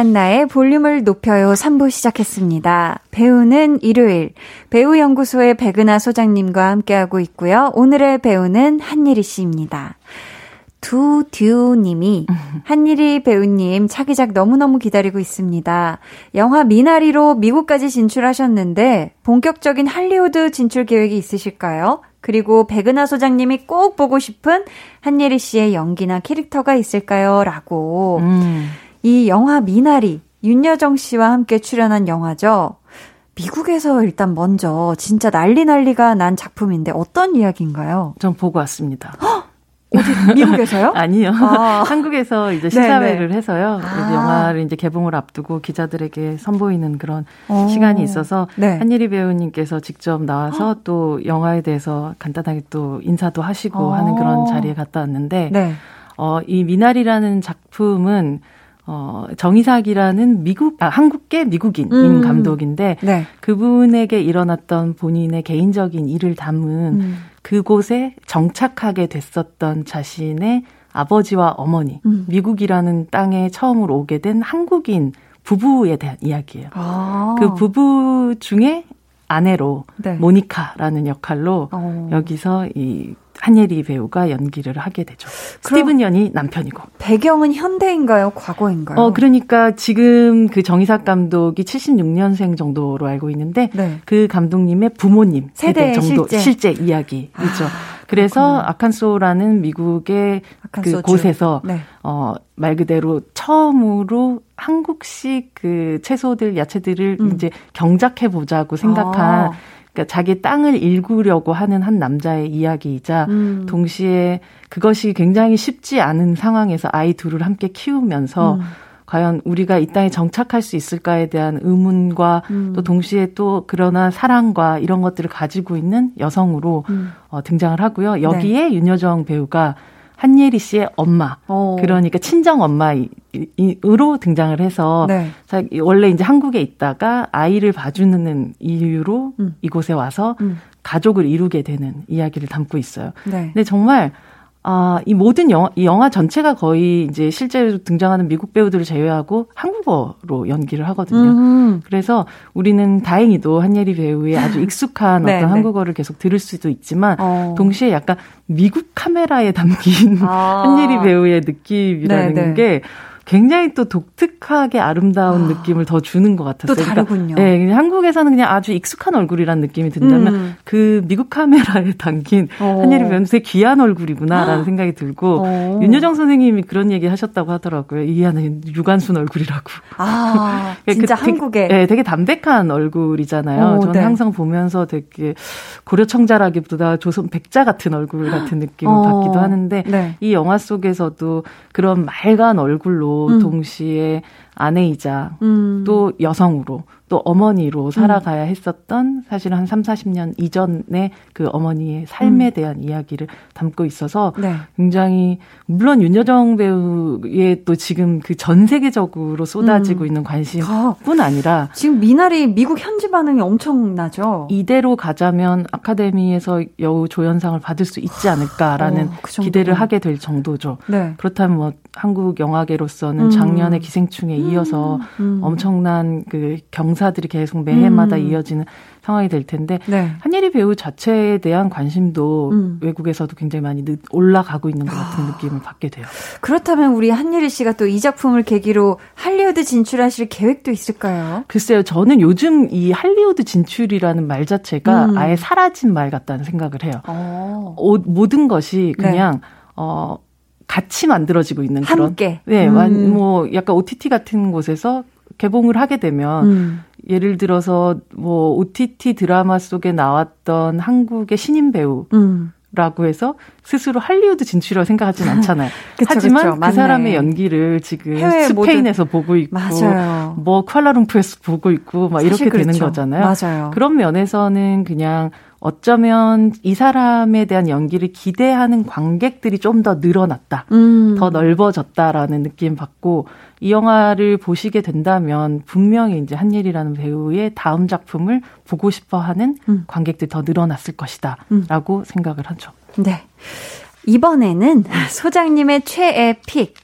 Speaker 1: 강한나의 볼륨을 높여요 3부 시작했습니다. 배우는 일요일 배우연구소의 백은하 소장님과 함께하고 있고요. 오늘의 배우는 한예리 씨입니다. 두듀님이 한일이 배우님 차기작 너무너무 기다리고 있습니다. 영화 미나리로 미국까지 진출하셨는데 본격적인 할리우드 진출 계획이 있으실까요? 그리고 백은하 소장님이 꼭 보고 싶은 한예리 씨의 연기나 캐릭터가 있을까요? 라고. 음. 이 영화 미나리, 윤여정 씨와 함께 출연한 영화죠. 미국에서 일단 먼저 진짜 난리 난리가 난 작품인데 어떤 이야기인가요?
Speaker 6: 전 보고 왔습니다.
Speaker 1: 어디 미국에서요?
Speaker 6: 아니요. 아. 한국에서 이제 시사회를 네네. 해서요. 아. 영화를 이제 개봉을 앞두고 기자들에게 선보이는 그런 오. 어. 시간이 있어서 네. 한예리 배우님께서 직접 나와서 또 영화에 대해서 간단하게 또 인사도 하시고 오. 하는 그런 자리에 갔다 왔는데 네. 어, 이 미나리라는 작품은 어, 정의삭이라는 미국, 아, 한국계 미국인인 음. 감독인데, 네. 그분에게 일어났던 본인의 개인적인 일을 담은 음. 그곳에 정착하게 됐었던 자신의 아버지와 어머니, 음. 미국이라는 땅에 처음으로 오게 된 한국인 부부에 대한 이야기예요. 아. 그 부부 중에 아내로 네. 모니카라는 역할로 어. 여기서 이 한예리 배우가 연기를 하게 되죠. 스티븐 연이 남편이고.
Speaker 1: 배경은 현대인가요? 과거인가요?
Speaker 6: 어, 그러니까 지금 그 정희삭 감독이 76년생 정도로 알고 있는데 네. 그 감독님의 부모님 세대, 정도 실제, 실제 이야기이죠. 아, 그래서 아칸소라는 미국의 그 곳에서 네. 어, 말 그대로 처음으로 한국식 그 채소들, 야채들을 음. 이제 경작해 보자고 생각한 아. 그러니까 자기 땅을 일구려고 하는 한 남자의 이야기이자 음. 동시에 그것이 굉장히 쉽지 않은 상황에서 아이 둘을 함께 키우면서 음. 과연 우리가 이 땅에 정착할 수 있을까에 대한 의문과 음. 또 동시에 또 그러나 사랑과 이런 것들을 가지고 있는 여성으로 음. 어, 등장을 하고요. 여기에 네. 윤여정 배우가 한예리 씨의 엄마, 오. 어. 그러니까 친정 엄마 로 등장을 해서 네. 원래 이제 한국에 있다가 아이를 봐주는 이유로 음. 이곳에 와서 음. 가족을 이루게 되는 이야기를 담고 있어요. 네. 근데 정말 아, 이 모든 영화, 이 영화 전체가 거의 이제 실제로 등장하는 미국 배우들을 제외하고 한국어로 연기를 하거든요. 음. 그래서 우리는 다행히도 한예리 배우의 아주 익숙한 네, 어떤 네. 한국어를 계속 들을 수도 있지만 어. 동시에 약간 미국 카메라에 담긴 아. 한예리 배우의 느낌이라는 네, 네. 게 굉장히 또 독특하게 아름다운 아, 느낌을 더 주는 것 같았어요.
Speaker 1: 또 그러니까 다르군요.
Speaker 6: 그러니까, 네, 한국에서는 그냥 아주 익숙한 얼굴이라는 느낌이 든다면 음. 그 미국 카메라에 담긴 어. 한예리 되게 귀한 얼굴이구나라는 생각이 들고 어. 윤여정 선생님이 그런 얘기 하셨다고 하더라고요. 이 안에 유관순 얼굴이라고.
Speaker 1: 아, 그 진짜 그, 한국에.
Speaker 6: 네, 되게 담백한 얼굴이잖아요. 오, 저는 네. 항상 보면서 되게 고려청자라기보다 조선 백자 같은 얼굴 같은 느낌을 어. 받기도 하는데 네. 이 영화 속에서도 그런 맑은 얼굴로 음. 동시에 아내이자 음. 또 여성으로 또 어머니로 살아가야 했었던 사실 한 3, 40년 이전의 그 어머니의 삶에 음. 대한 이야기를 담고 있어서 네. 굉장히 물론 윤여정 배우의 또 지금 그 전 세계적으로 쏟아지고 음. 있는 관심뿐 아니라
Speaker 1: 지금 미나리 미국 현지 반응이 엄청나죠.
Speaker 6: 이대로 가자면 아카데미에서 여우 조연상을 받을 수 있지 않을까라는 어, 그 기대를 하게 될 정도죠. 네. 그렇다면 뭐 한국 영화계로서는 음. 작년의 기생충에 이어서 음. 엄청난 그 경사들이 계속 매해마다 음. 이어지는 상황이 될 텐데 네. 한예리 배우 자체에 대한 관심도 음. 외국에서도 굉장히 많이 올라가고 있는 것 같은 아. 느낌을 받게 돼요.
Speaker 1: 그렇다면 우리 한예리 씨가 또 이 작품을 계기로 할리우드 진출하실 계획도 있을까요?
Speaker 6: 글쎄요, 저는 요즘 이 할리우드 진출이라는 말 자체가 음. 아예 사라진 말 같다는 생각을 해요. 어. 모든 것이 그냥 네. 어 같이 만들어지고 있는 그런
Speaker 1: 함께.
Speaker 6: 네, 음. 뭐 약간 OTT 같은 곳에서 개봉을 하게 되면 음. 예를 들어서 뭐 OTT 드라마 속에 나왔던 한국의 신인 배우 음. 라고 해서 스스로 할리우드 진출이라고 생각하지는 않잖아요. 그쵸, 하지만 그쵸, 그 사람의 연기를 지금 스페인에서 모두. 보고 있고 맞아요. 뭐 쿠알라룸푸에서 보고 있고 막 이렇게 그렇죠. 되는 거잖아요.
Speaker 1: 맞아요.
Speaker 6: 그런 면에서는 그냥 어쩌면 이 사람에 대한 연기를 기대하는 관객들이 좀 더 늘어났다. 음. 더 넓어졌다라는 느낌 받고 이 영화를 보시게 된다면 분명히 이제 한예리라는 배우의 다음 작품을 보고 싶어 하는 음. 관객들이 더 늘어났을 것이다. 음. 라고 생각을 하죠.
Speaker 1: 네. 이번에는 소장님의 최애 픽.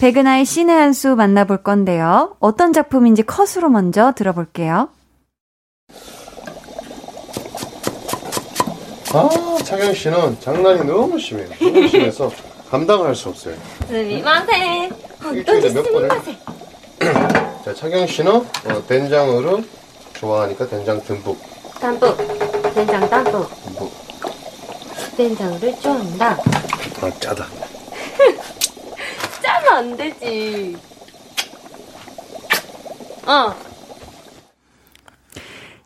Speaker 1: 백은하의 신의 한 수 만나볼 건데요. 어떤 작품인지 컷으로 먼저 들어볼게요.
Speaker 8: 아, 차경 씨는 장난이 너무 심해요. 너무 심해서 감당을 할 수 없어요.
Speaker 9: 스미마세.
Speaker 8: 일주일에 몇 번을? 자, 차경 씨는 어, 된장으로 좋아하니까 된장 듬뿍.
Speaker 9: 듬뿍. 된장 듬뿍. 듬뿍. 된장을 좋아한다.
Speaker 8: 아, 짜다.
Speaker 9: 짜면 안 되지. 어.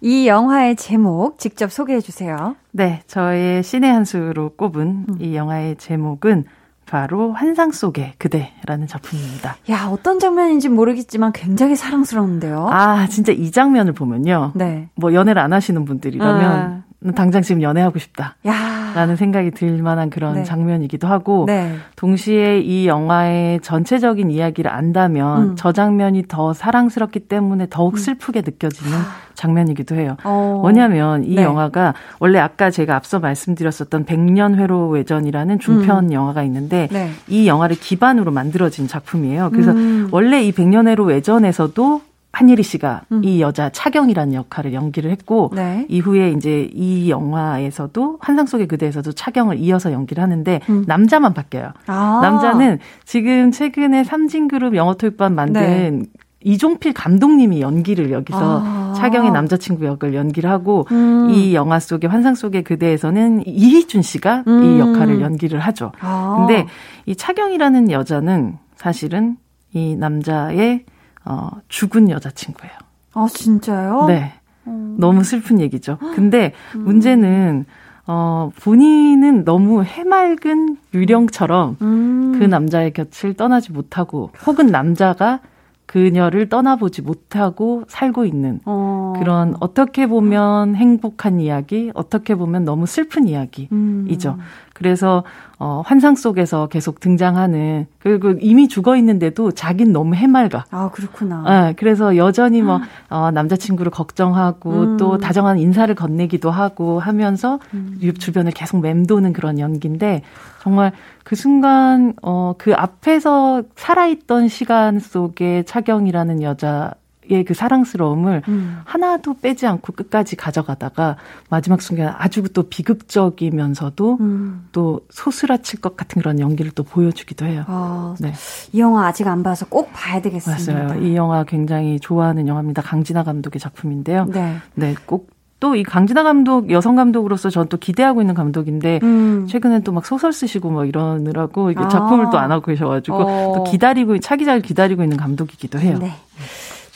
Speaker 1: 이 영화의 제목 직접 소개해 주세요.
Speaker 6: 네, 저의 신의 한 수로 꼽은 음. 이 영화의 제목은 바로 환상 속의 그대라는 작품입니다.
Speaker 1: 야, 어떤 장면인지 모르겠지만 굉장히 사랑스러운데요.
Speaker 6: 아, 진짜 이 장면을 보면요. 네. 뭐 연애를 안 하시는 분들이라면 아. 당장 지금 연애하고 싶다. 야. 라는 생각이 들 만한 그런 네. 장면이기도 하고, 네. 동시에 이 영화의 전체적인 이야기를 안다면 음. 저 장면이 더 사랑스럽기 때문에 더욱 음. 슬프게 느껴지는 음. 장면이기도 해요. 어. 뭐냐면 이 네. 영화가 원래 아까 제가 앞서 말씀드렸었던 백년 회로 외전이라는 중편 음. 영화가 있는데 네. 이 영화를 기반으로 만들어진 작품이에요. 그래서 음. 원래 이 백년 회로 외전에서도 한예리 씨가 음. 이 여자 차경이라는 역할을 연기를 했고 네. 이후에 이제 이 영화에서도 환상 속의 그대에서도 차경을 이어서 연기를 하는데 음. 남자만 바뀌어요. 아. 남자는 지금 최근에 삼진그룹 영어토익반 만든 네. 이종필 감독님이 연기를 여기서 아. 차경의 남자친구 역을 연기를 하고 음. 이 영화 속의 환상 속의 그대에서는 이희준 씨가 음. 이 역할을 연기를 하죠. 아. 근데 이 차경이라는 여자는 사실은 이 남자의 어, 죽은 여자친구예요.
Speaker 1: 아, 진짜요?
Speaker 6: 네. 음. 너무 슬픈 얘기죠. 근데 음. 문제는, 어, 본인은 너무 해맑은 유령처럼 음. 그 남자의 곁을 떠나지 못하고, 혹은 남자가 그녀를 떠나보지 못하고 살고 있는 어. 그런 어떻게 보면 행복한 이야기, 어떻게 보면 너무 슬픈 이야기이죠. 음. 그래서 어, 환상 속에서 계속 등장하는 그리고 이미 죽어 있는데도 자긴 너무 해맑아.
Speaker 1: 아 그렇구나.
Speaker 6: 네, 그래서 여전히 뭐 어, 남자친구를 걱정하고 음. 또 다정한 인사를 건네기도 하고 하면서 음. 주변을 계속 맴도는 그런 연기인데 정말 그 순간 어, 그 앞에서 살아있던 시간 속에 차경이라는 여자 그 사랑스러움을 음. 하나도 빼지 않고 끝까지 가져가다가 마지막 순간 아주 또 비극적이면서도 음. 또 소스라칠 것 같은 그런 연기를 또 보여주기도 해요. 아,
Speaker 1: 네. 이 영화 아직 안 봐서 꼭 봐야 되겠습니다.
Speaker 6: 맞아요. 이 영화 굉장히 좋아하는 영화입니다. 강진아 감독의 작품인데요. 네. 네, 꼭 또이 강진아 감독 여성 감독으로서 전 또 기대하고 있는 감독인데 음. 최근에 또 막 소설 쓰시고 뭐 이러느라고 이게 작품을 아. 또안 하고 계셔가지고 어. 또 기다리고 차기작을 기다리고 있는 감독이기도 해요. 네.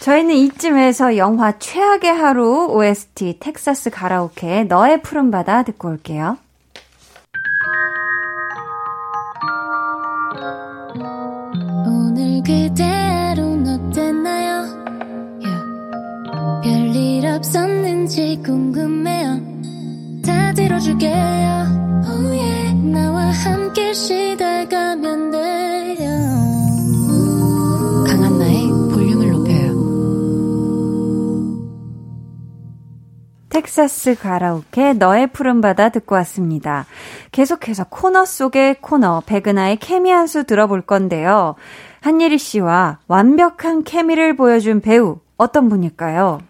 Speaker 1: 저희는 이쯤에서 영화 최악의 하루 OST 텍사스 가라오케 너의 푸른 바다 듣고 올게요. 오늘 그대로는 어땠나요? Yeah. 별일 없었는지 궁금해요. 다 들어줄게요. Oh yeah. 나와 함께 시달가면 돼 텍사스 가라오케 너의 푸른 바다 듣고 왔습니다. 계속해서 코너 속의 코너 백은하의 케미 한 수 들어볼 건데요. 한예리 씨와 완벽한 케미를 보여준 배우 어떤 분일까요?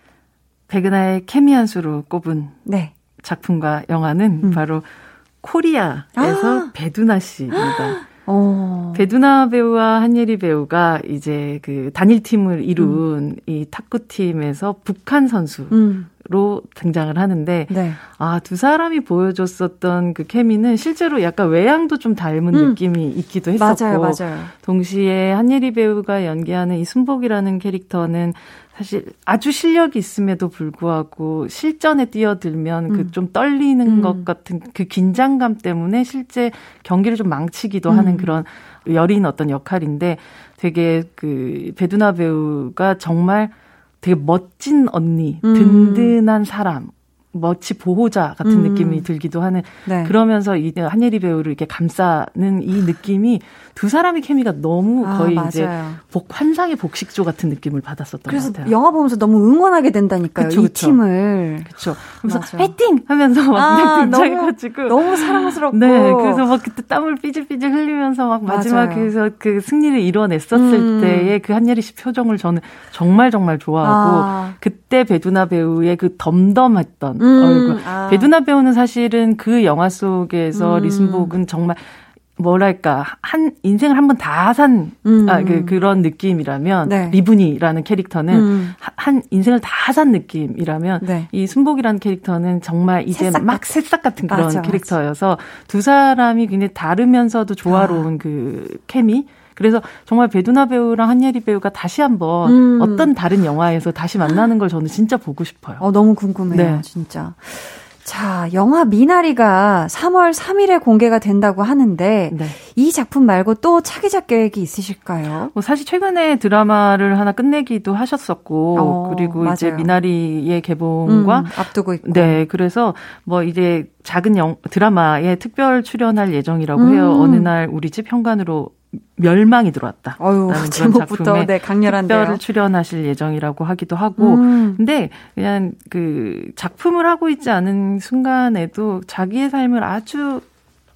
Speaker 6: 백은하의 케미 한 수로 꼽은 네. 작품과 영화는 음. 바로 코리아에서 아~ 배두나 씨입니다. 어. 배두나 배우와 한예리 배우가 이제 그 단일 팀을 이룬 음. 이 탁구 팀에서 북한 선수 음. 로 등장을 하는데 네. 아두 사람이 보여줬었던 그 케미는 실제로 약간 외양도 좀 닮은 음. 느낌이 있기도 했었고 맞아요, 맞아요. 동시에 한예리 배우가 연기하는 이 순복이라는 캐릭터는 사실 아주 실력이 있음에도 불구하고 실전에 뛰어들면 그 음. 그좀 떨리는 음. 것 같은 그 긴장감 때문에 실제 경기를 좀 망치기도 음. 하는 그런 여린 어떤 역할인데 되게 그 배두나 배우가 정말 되게 멋진 언니, 음. 든든한 사람, 멋지 보호자 같은 음. 느낌이 들기도 하는 네. 그러면서 이 한예리 배우를 이렇게 감싸는 이 느낌이 두 사람의 케미가 너무 아, 거의 맞아요. 이제 복 환상의 복식조 같은 느낌을 받았었던 것 같아요.
Speaker 1: 그래서 영화 보면서 너무 응원하게 된다니까요. 그쵸, 이 그쵸. 팀을.
Speaker 6: 그렇죠. 그래서 맞아. 화이팅 하면서 막 아, 등장해가지고
Speaker 1: 너무, 너무 사랑스럽고.
Speaker 6: 네. 그래서 막 그때 땀을 삐질삐질 흘리면서 막 마지막에서 그 승리를 이뤄냈었을 음. 때의 그 한예리 씨 표정을 저는 정말 정말 좋아하고 아. 그때 배두나 배우의 그 덤덤했던 음. 얼굴. 아. 배두나 배우는 사실은 그 영화 속에서 음. 리슨복은 정말 뭐랄까 한 인생을 한번 다산 음. 아, 그, 그런 느낌이라면 네. 리분이라는 캐릭터는 음. 한 인생을 다 산 느낌이라면 네. 이 순복이라는 캐릭터는 정말 이제 새싹 막 새싹 같은 그런 맞아, 캐릭터여서 맞아. 두 사람이 굉장히 다르면서도 조화로운 아. 그 케미 그래서 정말 배두나 배우랑 한예리 배우가 다시 한번 음. 어떤 다른 영화에서 다시 만나는 걸 저는 진짜 보고 싶어요.
Speaker 1: 어, 너무 궁금해요, 네. 진짜. 자, 영화 미나리가 3월 3일에 공개가 된다고 하는데 네. 이 작품 말고 또 차기작 계획이 있으실까요?
Speaker 6: 뭐 사실 최근에 드라마를 하나 끝내기도 하셨었고 어, 그리고 맞아요. 이제 미나리의 개봉과 음,
Speaker 1: 앞두고 있고
Speaker 6: 네, 그래서 뭐 이제 작은 영, 드라마에 특별 출연할 예정이라고 음. 해요. 어느 날 우리 집 현관으로 멸망이 들어왔다.
Speaker 1: 어유 제목부터 네, 강렬한데요.
Speaker 6: 특별 출연하실 예정이라고 하기도 하고, 음. 근데 그냥 그 작품을 하고 있지 않은 순간에도 자기의 삶을 아주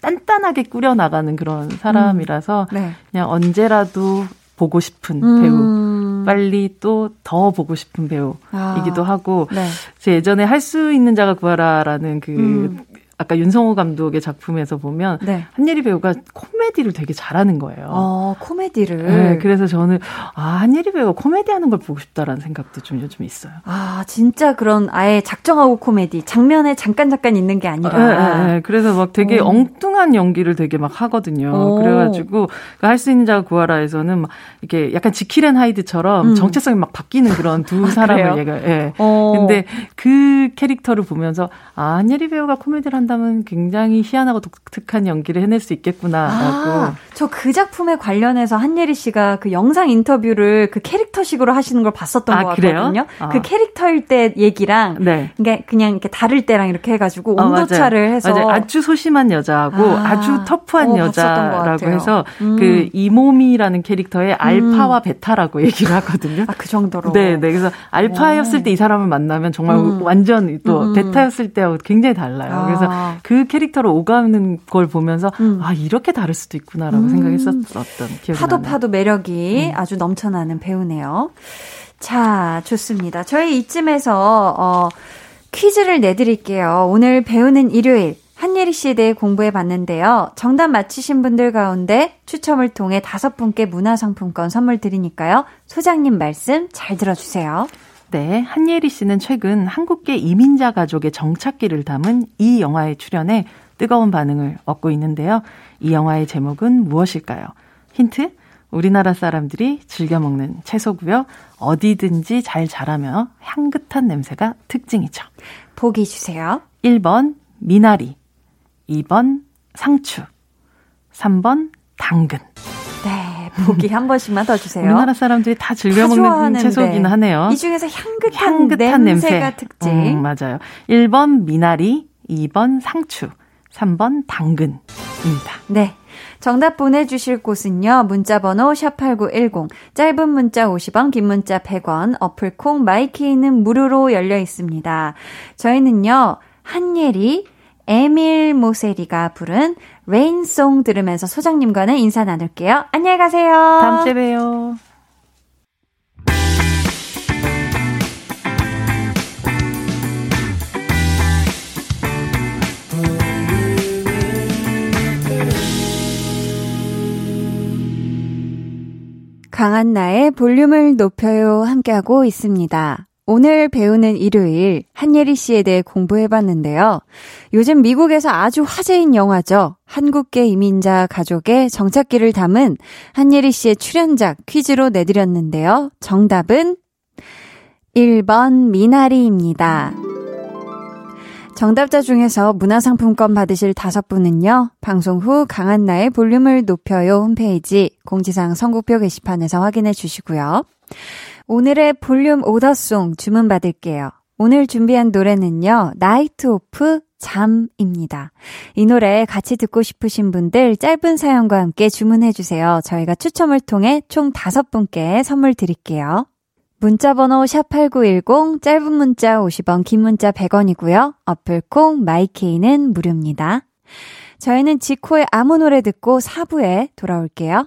Speaker 6: 단단하게 꾸려 나가는 그런 사람이라서 음. 네. 그냥 언제라도 보고 싶은 음. 배우. 빨리 또 더 보고 싶은 배우이기도 아. 하고 네. 제 예전에 할 수 있는 자가 구하라라는 그 음. 아까 윤성호 감독의 작품에서 보면 네. 한예리 배우가 코미디를 되게 잘하는 거예요.
Speaker 1: 어, 코미디를.
Speaker 6: 네, 그래서 저는 아 한예리 배우가 코미디 하는 걸 보고 싶다라는 생각도 좀 요즘 있어요.
Speaker 1: 아 진짜 그런 아예 작정하고 코미디 장면에 잠깐 잠깐 있는 게 아니라. 네,
Speaker 6: 네, 네. 그래서 막 되게 오. 엉뚱한 연기를 되게 막 하거든요. 오. 그래가지고 그 할수 있는 자가 구하라에서는 막 이렇게 약간 지킬앤 하이드처럼 음. 정체성이 막 바뀌는 그런 두 아, 사람을 얘가. 예. 네. 근데 그 캐릭터를 보면서 아 한예리 배우가 코미디를 한다. 한다면 굉장히 희한하고 독특한 연기를 해낼 수 있겠구나라고. 아,
Speaker 1: 저그 작품에 관련해서 한예리 씨가 그 영상 인터뷰를 그 캐릭터식으로 하시는 걸 봤었던 아, 것 같거든요. 아. 그 캐릭터일 때 얘기랑 네. 그러니까 그냥 이렇게 다를 때랑 이렇게 해가지고 어, 온도차를
Speaker 6: 어,
Speaker 1: 해서
Speaker 6: 맞아요. 아주 소심한 여자하고 아, 주 터프한 어, 여자라고 해서 음. 그 이모미라는 캐릭터의 알파와 음. 베타라고 얘기를 하거든요.
Speaker 1: 아, 그 정도로.
Speaker 6: 네, 네. 그래서 알파였을 때 이 사람을 만나면 정말 음. 완전 또 음. 베타였을 때하고 굉장히 달라요. 아. 그래서 그 캐릭터로 오가는 걸 보면서 음. 아 이렇게 다를 수도 있구나라고 음. 생각했었던 기억이
Speaker 1: 파도 나네요. 파도 매력이 음. 아주 넘쳐나는 배우네요. 자, 좋습니다. 저희 이쯤에서 어 퀴즈를 내드릴게요. 오늘 배우는 일요일 한예리 씨에 대해 공부해 봤는데요. 정답 맞히신 분들 가운데 추첨을 통해 다섯 분께 문화상품권 선물 드리니까요. 소장님 말씀 잘 들어주세요.
Speaker 6: 네, 한예리 씨는 최근 한국계 이민자 가족의 정착기를 담은 이 영화에 출연해 뜨거운 반응을 얻고 있는데요. 이 영화의 제목은 무엇일까요? 힌트? 우리나라 사람들이 즐겨 먹는 채소고요. 어디든지 잘 자라며 향긋한 냄새가 특징이죠.
Speaker 1: 보기 주세요.
Speaker 6: 1번 미나리, 2번 상추, 3번 당근.
Speaker 1: 네, 보기 한 번씩만 더 주세요.
Speaker 6: 우리나라 사람들이 다 즐겨 다 먹는 채소긴 하네요.
Speaker 1: 이 중에서 향긋한, 향긋한 냄새가 냄새. 특징.
Speaker 6: 음, 맞아요. 1번 미나리, 2번 상추, 3번 당근입니다.
Speaker 1: 네. 정답 보내주실 곳은요. 문자번호 샵8910, 짧은 문자 50원, 긴 문자 100원, 어플콩 마이케이는 무료로 열려 있습니다. 저희는요. 한예리, 에밀 모세리가 부른 Rain Song 들으면서 소장님과는 인사 나눌게요. 안녕히 가세요.
Speaker 6: 다음 주에 봬요.
Speaker 1: 강한 나의 볼륨을 높여요 함께하고 있습니다. 오늘 배우는 일요일 한예리 씨에 대해 공부해봤는데요. 요즘 미국에서 아주 화제인 영화죠. 한국계 이민자 가족의 정착기를 담은 한예리 씨의 출연작 퀴즈로 내드렸는데요. 정답은 1번 미나리입니다. 정답자 중에서 문화상품권 받으실 다섯 분은요, 방송 후 강한나의 볼륨을 높여요 홈페이지 공지사항 선곡표 게시판에서 확인해 주시고요. 오늘의 볼륨 order song 주문 받을게요. 오늘 준비한 노래는요, 나이트 오프 잠입니다. 이 노래 같이 듣고 싶으신 분들 짧은 사연과 함께 주문해주세요. 저희가 추첨을 통해 총 다섯 분께 선물 드릴게요. 문자번호 샵8910, 짧은 문자 50원, 긴 문자 100원이고요. 어플콩, 마이케이는 무료입니다. 저희는 지코의 아무 노래 듣고 4부에 돌아올게요.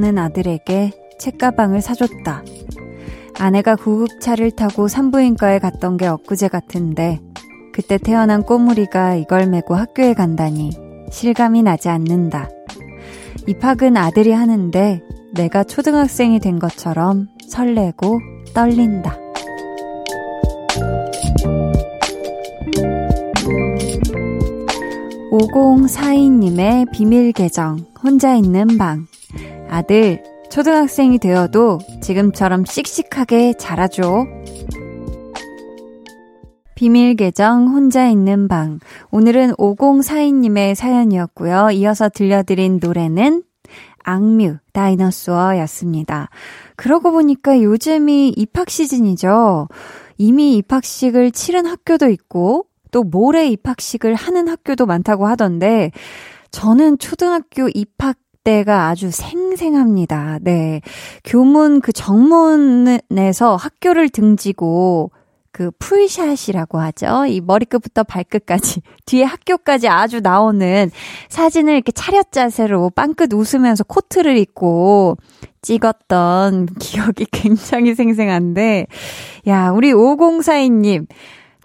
Speaker 1: 입학하는 아들에게 책가방을 사줬다. 아내가 구급차를 타고 산부인과에 갔던 게 엊그제 같은데 그때 태어난 꼬물이가 이걸 메고 학교에 간다니 실감이 나지 않는다. 입학은 아들이 하는데 내가 초등학생이 된 것처럼 설레고 떨린다. 오공사이님의 비밀 계정, 혼자 있는 방. 아들, 초등학생이 되어도 지금처럼 씩씩하게 자라줘. 비밀 계정 혼자 있는 방. 오늘은 5042님의 사연이었고요. 이어서 들려드린 노래는 악뮤 다이너소어였습니다. 그러고 보니까 요즘이 입학 시즌이죠. 이미 입학식을 치른 학교도 있고 또 모레 입학식을 하는 학교도 많다고 하던데 저는 초등학교 입학 때가 아주 생생합니다. 네. 교문 그 정문에서 학교를 등지고 그 풀샷이라고 하죠. 이 머리끝부터 발끝까지 뒤에 학교까지 아주 나오는 사진을 이렇게 차렷 자세로 빵끝 웃으면서 코트를 입고 찍었던 기억이 굉장히 생생한데 야, 우리 5042님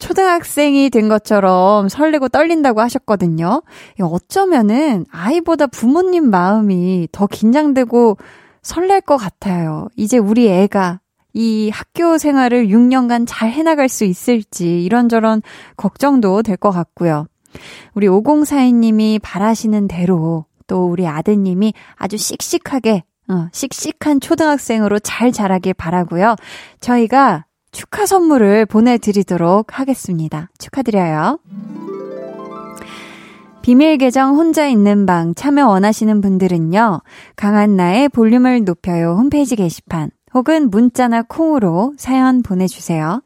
Speaker 1: 초등학생이 된 것처럼 설레고 떨린다고 하셨거든요. 어쩌면은 아이보다 부모님 마음이 더 긴장되고 설렐 것 같아요. 이제 우리 애가 이 학교 생활을 6년간 잘 해나갈 수 있을지 이런저런 걱정도 될 것 같고요. 우리 5042님이 바라시는 대로 또 우리 아드님이 아주 씩씩하게, 어, 씩씩한 초등학생으로 잘 자라길 바라고요. 저희가 축하 선물을 보내드리도록 하겠습니다. 축하드려요. 비밀 계정 혼자 있는 방 참여 원하시는 분들은요. 강한 나의 볼륨을 높여요 홈페이지 게시판 혹은 문자나 콩으로 사연 보내주세요.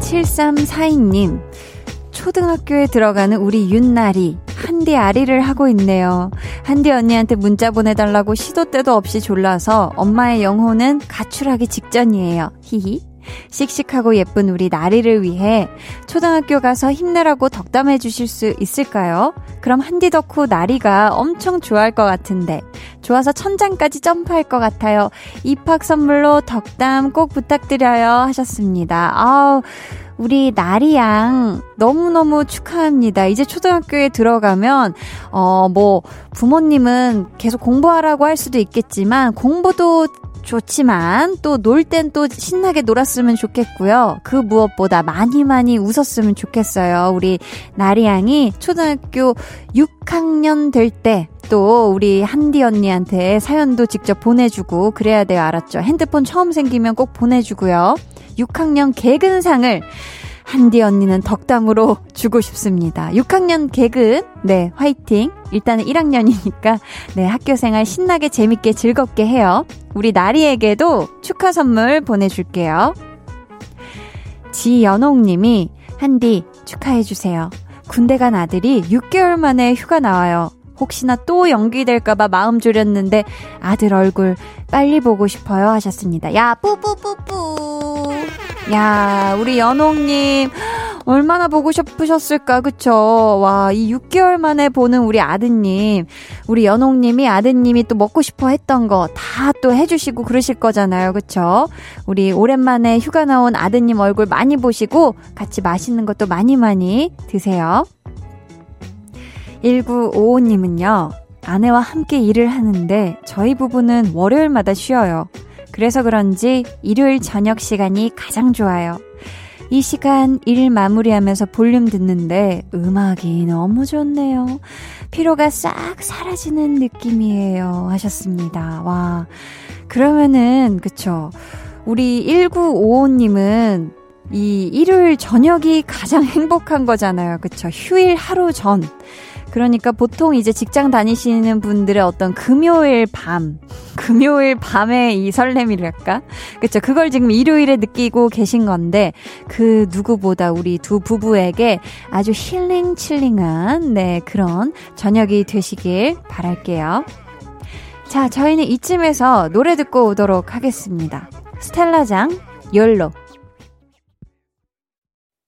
Speaker 1: 7342님, 초등학교에 들어가는 우리 윤나리, 한디 아리를 하고 있네요. 한디 언니한테 문자 보내달라고 시도 때도 없이 졸라서 엄마의 영혼은 가출하기 직전이에요. 히히. 씩씩하고 예쁜 우리 나리를 위해 초등학교 가서 힘내라고 덕담해 주실 수 있을까요? 그럼 한디 덕후 나리가 엄청 좋아할 것 같은데 좋아서 천장까지 점프할 것 같아요. 입학 선물로 덕담 꼭 부탁드려요 하셨습니다. 아우 우리 나리 양 너무너무 축하합니다. 이제 초등학교에 들어가면 어 뭐 부모님은 계속 공부하라고 할 수도 있겠지만 공부도 좋지만 또 놀 땐 또 신나게 놀았으면 좋겠고요. 그 무엇보다 많이 많이 웃었으면 좋겠어요. 우리 나리 양이 초등학교 6학년 될 때 또 우리 한디 언니한테 사연도 직접 보내주고 그래야 돼요. 알았죠? 핸드폰 처음 생기면 꼭 보내주고요. 6학년 개근상을 한디 언니는 덕담으로 주고 싶습니다. 6학년 개근, 네, 화이팅. 일단은 1학년이니까, 네, 학교 생활 신나게 재밌게 즐겁게 해요. 우리 나리에게도 축하 선물 보내줄게요. 지연옥 님이, 한디 축하해주세요. 군대 간 아들이 6개월 만에 휴가 나와요. 혹시나 또 연기될까봐 마음 졸였는데 아들 얼굴 빨리 보고 싶어요 하셨습니다. 야, 뿌뿌뿌뿌. 야, 우리 연옥님, 얼마나 보고 싶으셨을까, 그쵸? 와, 이 6개월 만에 보는 우리 아드님, 우리 연옥님이 아드님이 또 먹고 싶어 했던 거 다 또 해주시고 그러실 거잖아요, 그쵸? 우리 오랜만에 휴가 나온 아드님 얼굴 많이 보시고 같이 맛있는 것도 많이 많이 드세요. 1955님은요, 아내와 함께 일을 하는데 저희 부부는 월요일마다 쉬어요. 그래서 그런지 일요일 저녁 시간이 가장 좋아요. 이 시간 일 마무리하면서 볼륨 듣는데 음악이 너무 좋네요. 피로가 싹 사라지는 느낌이에요. 하셨습니다. 와. 그러면은, 그쵸. 우리 1955님은 이 일요일 저녁이 가장 행복한 거잖아요. 그쵸. 휴일 하루 전. 그러니까 보통 이제 직장 다니시는 분들의 어떤 금요일 밤, 금요일 밤의 이 설렘이랄까? 그쵸. 그걸 지금 일요일에 느끼고 계신 건데, 그 누구보다 우리 두 부부에게 아주 힐링 칠링한, 네, 그런 저녁이 되시길 바랄게요. 자, 저희는 이쯤에서 노래 듣고 오도록 하겠습니다. 스텔라장, 열로.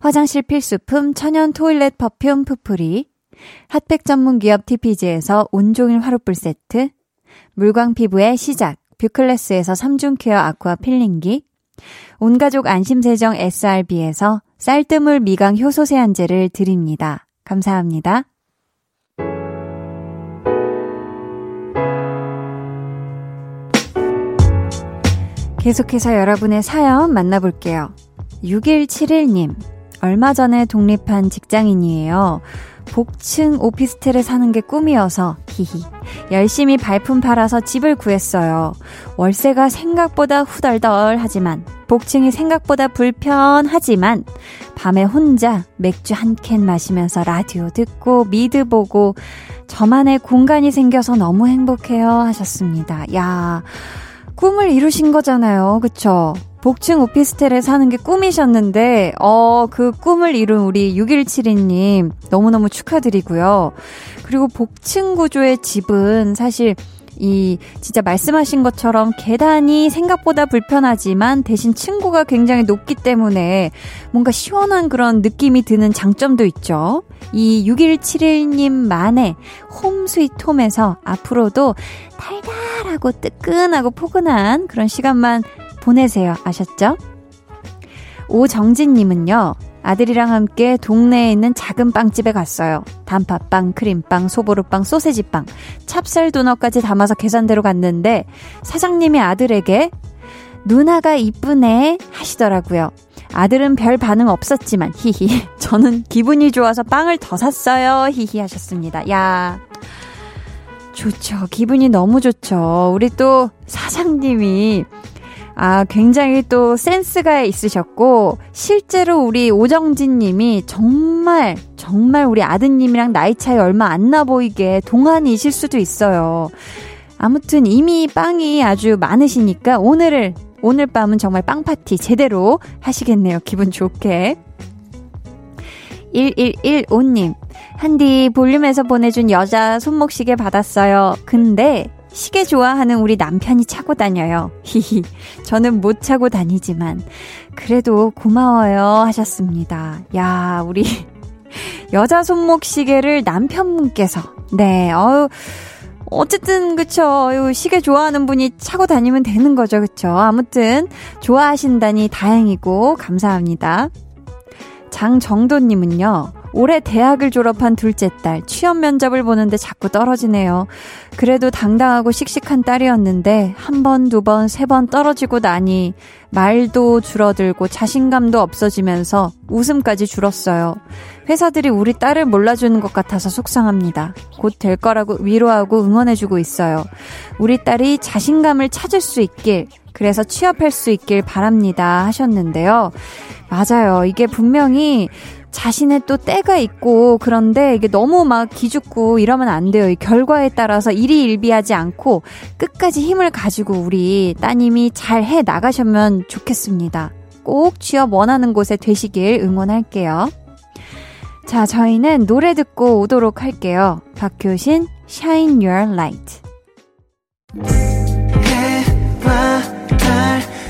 Speaker 1: 화장실 필수품 천연 toilet perfume 푸풀이, 핫팩 전문 기업 TPG에서 온종일 화롯불 세트, 물광 피부의 시작, 뷰클래스에서 3중 care aqua peeling기, 온가족 안심세정 SRB에서 쌀뜨물 미강 효소 세안제를 드립니다. 감사합니다. 계속해서 여러분의 사연 만나볼게요. 6171님, 얼마 전에 독립한 직장인이에요. 복층 오피스텔에 사는 게 꿈이어서 히히 열심히 발품 팔아서 집을 구했어요. 월세가 생각보다 후덜덜 하지만 복층이 생각보다 불편하지만 밤에 혼자 맥주 한 캔 마시면서 라디오 듣고 미드 보고 저만의 공간이 생겨서 너무 행복해요 하셨습니다. 야 꿈을 이루신 거잖아요. 그쵸? 복층 오피스텔에 사는 게 꿈이셨는데, 어, 그 꿈을 이룬 우리 6172님, 너무너무 축하드리고요. 그리고 복층 구조의 집은 사실 이 진짜 말씀하신 것처럼 계단이 생각보다 불편하지만 대신 층고가 굉장히 높기 때문에 뭔가 시원한 그런 느낌이 드는 장점도 있죠. 이 6171님만의 홈 스위트 홈에서 앞으로도 달달하고 뜨끈하고 포근한 그런 시간만 보내세요. 아셨죠? 오정진님은요, 아들이랑 함께 동네에 있는 작은 빵집에 갔어요. 단팥빵, 크림빵, 소보루빵, 소세지빵, 찹쌀 도넛까지 담아서 계산대로 갔는데 사장님이 아들에게 누나가 이쁘네 하시더라고요. 아들은 별 반응 없었지만 히히 저는 기분이 좋아서 빵을 더 샀어요 히히 하셨습니다. 야 좋죠. 기분이 너무 좋죠. 우리 또 사장님이 아, 굉장히 또 센스가 있으셨고, 실제로 우리 오정진 님이 정말, 정말 우리 아드님이랑 나이 차이 얼마 안 나 보이게 동안이실 수도 있어요. 아무튼 이미 빵이 아주 많으시니까 오늘을, 오늘 밤은 정말 빵파티 제대로 하시겠네요. 기분 좋게. 1115님, 한디 볼륨에서 보내준 여자 손목시계 받았어요. 근데 시계 좋아하는 우리 남편이 차고 다녀요. 히히. 저는 못 차고 다니지만, 그래도 고마워요. 하셨습니다. 야, 우리, 여자 손목 시계를 남편분께서, 네, 어유 어쨌든, 그쵸. 시계 좋아하는 분이 차고 다니면 되는 거죠. 그쵸. 아무튼, 좋아하신다니 다행이고, 감사합니다. 장정도 님은요, 올해 대학을 졸업한 둘째 딸, 취업 면접을 보는데 자꾸 떨어지네요. 그래도 당당하고 씩씩한 딸이었는데, 한 번, 두 번, 세 번 떨어지고 나니, 말도 줄어들고 자신감도 없어지면서 웃음까지 줄었어요. 회사들이 우리 딸을 몰라주는 것 같아서 속상합니다. 곧 될 거라고 위로하고 응원해주고 있어요. 우리 딸이 자신감을 찾을 수 있길, 그래서 취업할 수 있길 바랍니다. 하셨는데요. 맞아요. 이게 분명히 자신의 또 때가 있고 그런데 이게 너무 막 기죽고 이러면 안 돼요. 이 결과에 따라서 일이 일비하지 않고 끝까지 힘을 가지고 우리 따님이 잘 해 나가셨으면 좋겠습니다. 꼭 취업 원하는 곳에 되시길 응원할게요. 자, 저희는 노래 듣고 오도록 할게요. 박효신, Shine Your Light.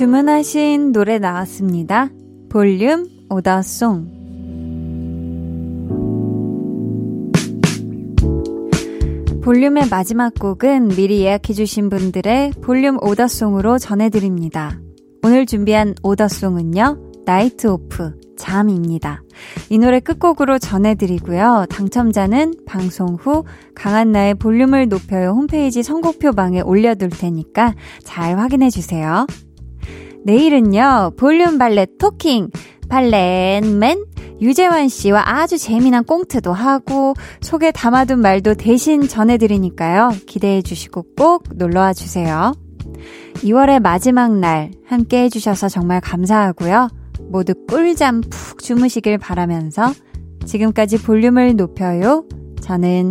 Speaker 1: 주문하신 노래 나왔습니다. 볼륨 order song 볼륨의 마지막 곡은 미리 예약해주신 분들의 볼륨 order song으로 전해드립니다. 오늘 준비한 order song은요, 나이트 오프, 잠입니다. 이 노래 끝곡으로 전해드리고요. 당첨자는 방송 후 강한나의 볼륨을 높여요 홈페이지 선곡표 방에 올려둘 테니까 잘 확인해주세요. 내일은요, 볼륨 발렛 토킹, 발렛맨 유재환 씨와 아주 재미난 꽁트도 하고 속에 담아둔 말도 대신 전해드리니까요. 기대해 주시고 꼭 놀러와 주세요. 2월의 마지막 날 함께 해주셔서 정말 감사하고요. 모두 꿀잠 푹 주무시길 바라면서 지금까지 볼륨을 높여요. 저는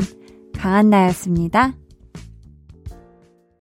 Speaker 1: 강한나였습니다.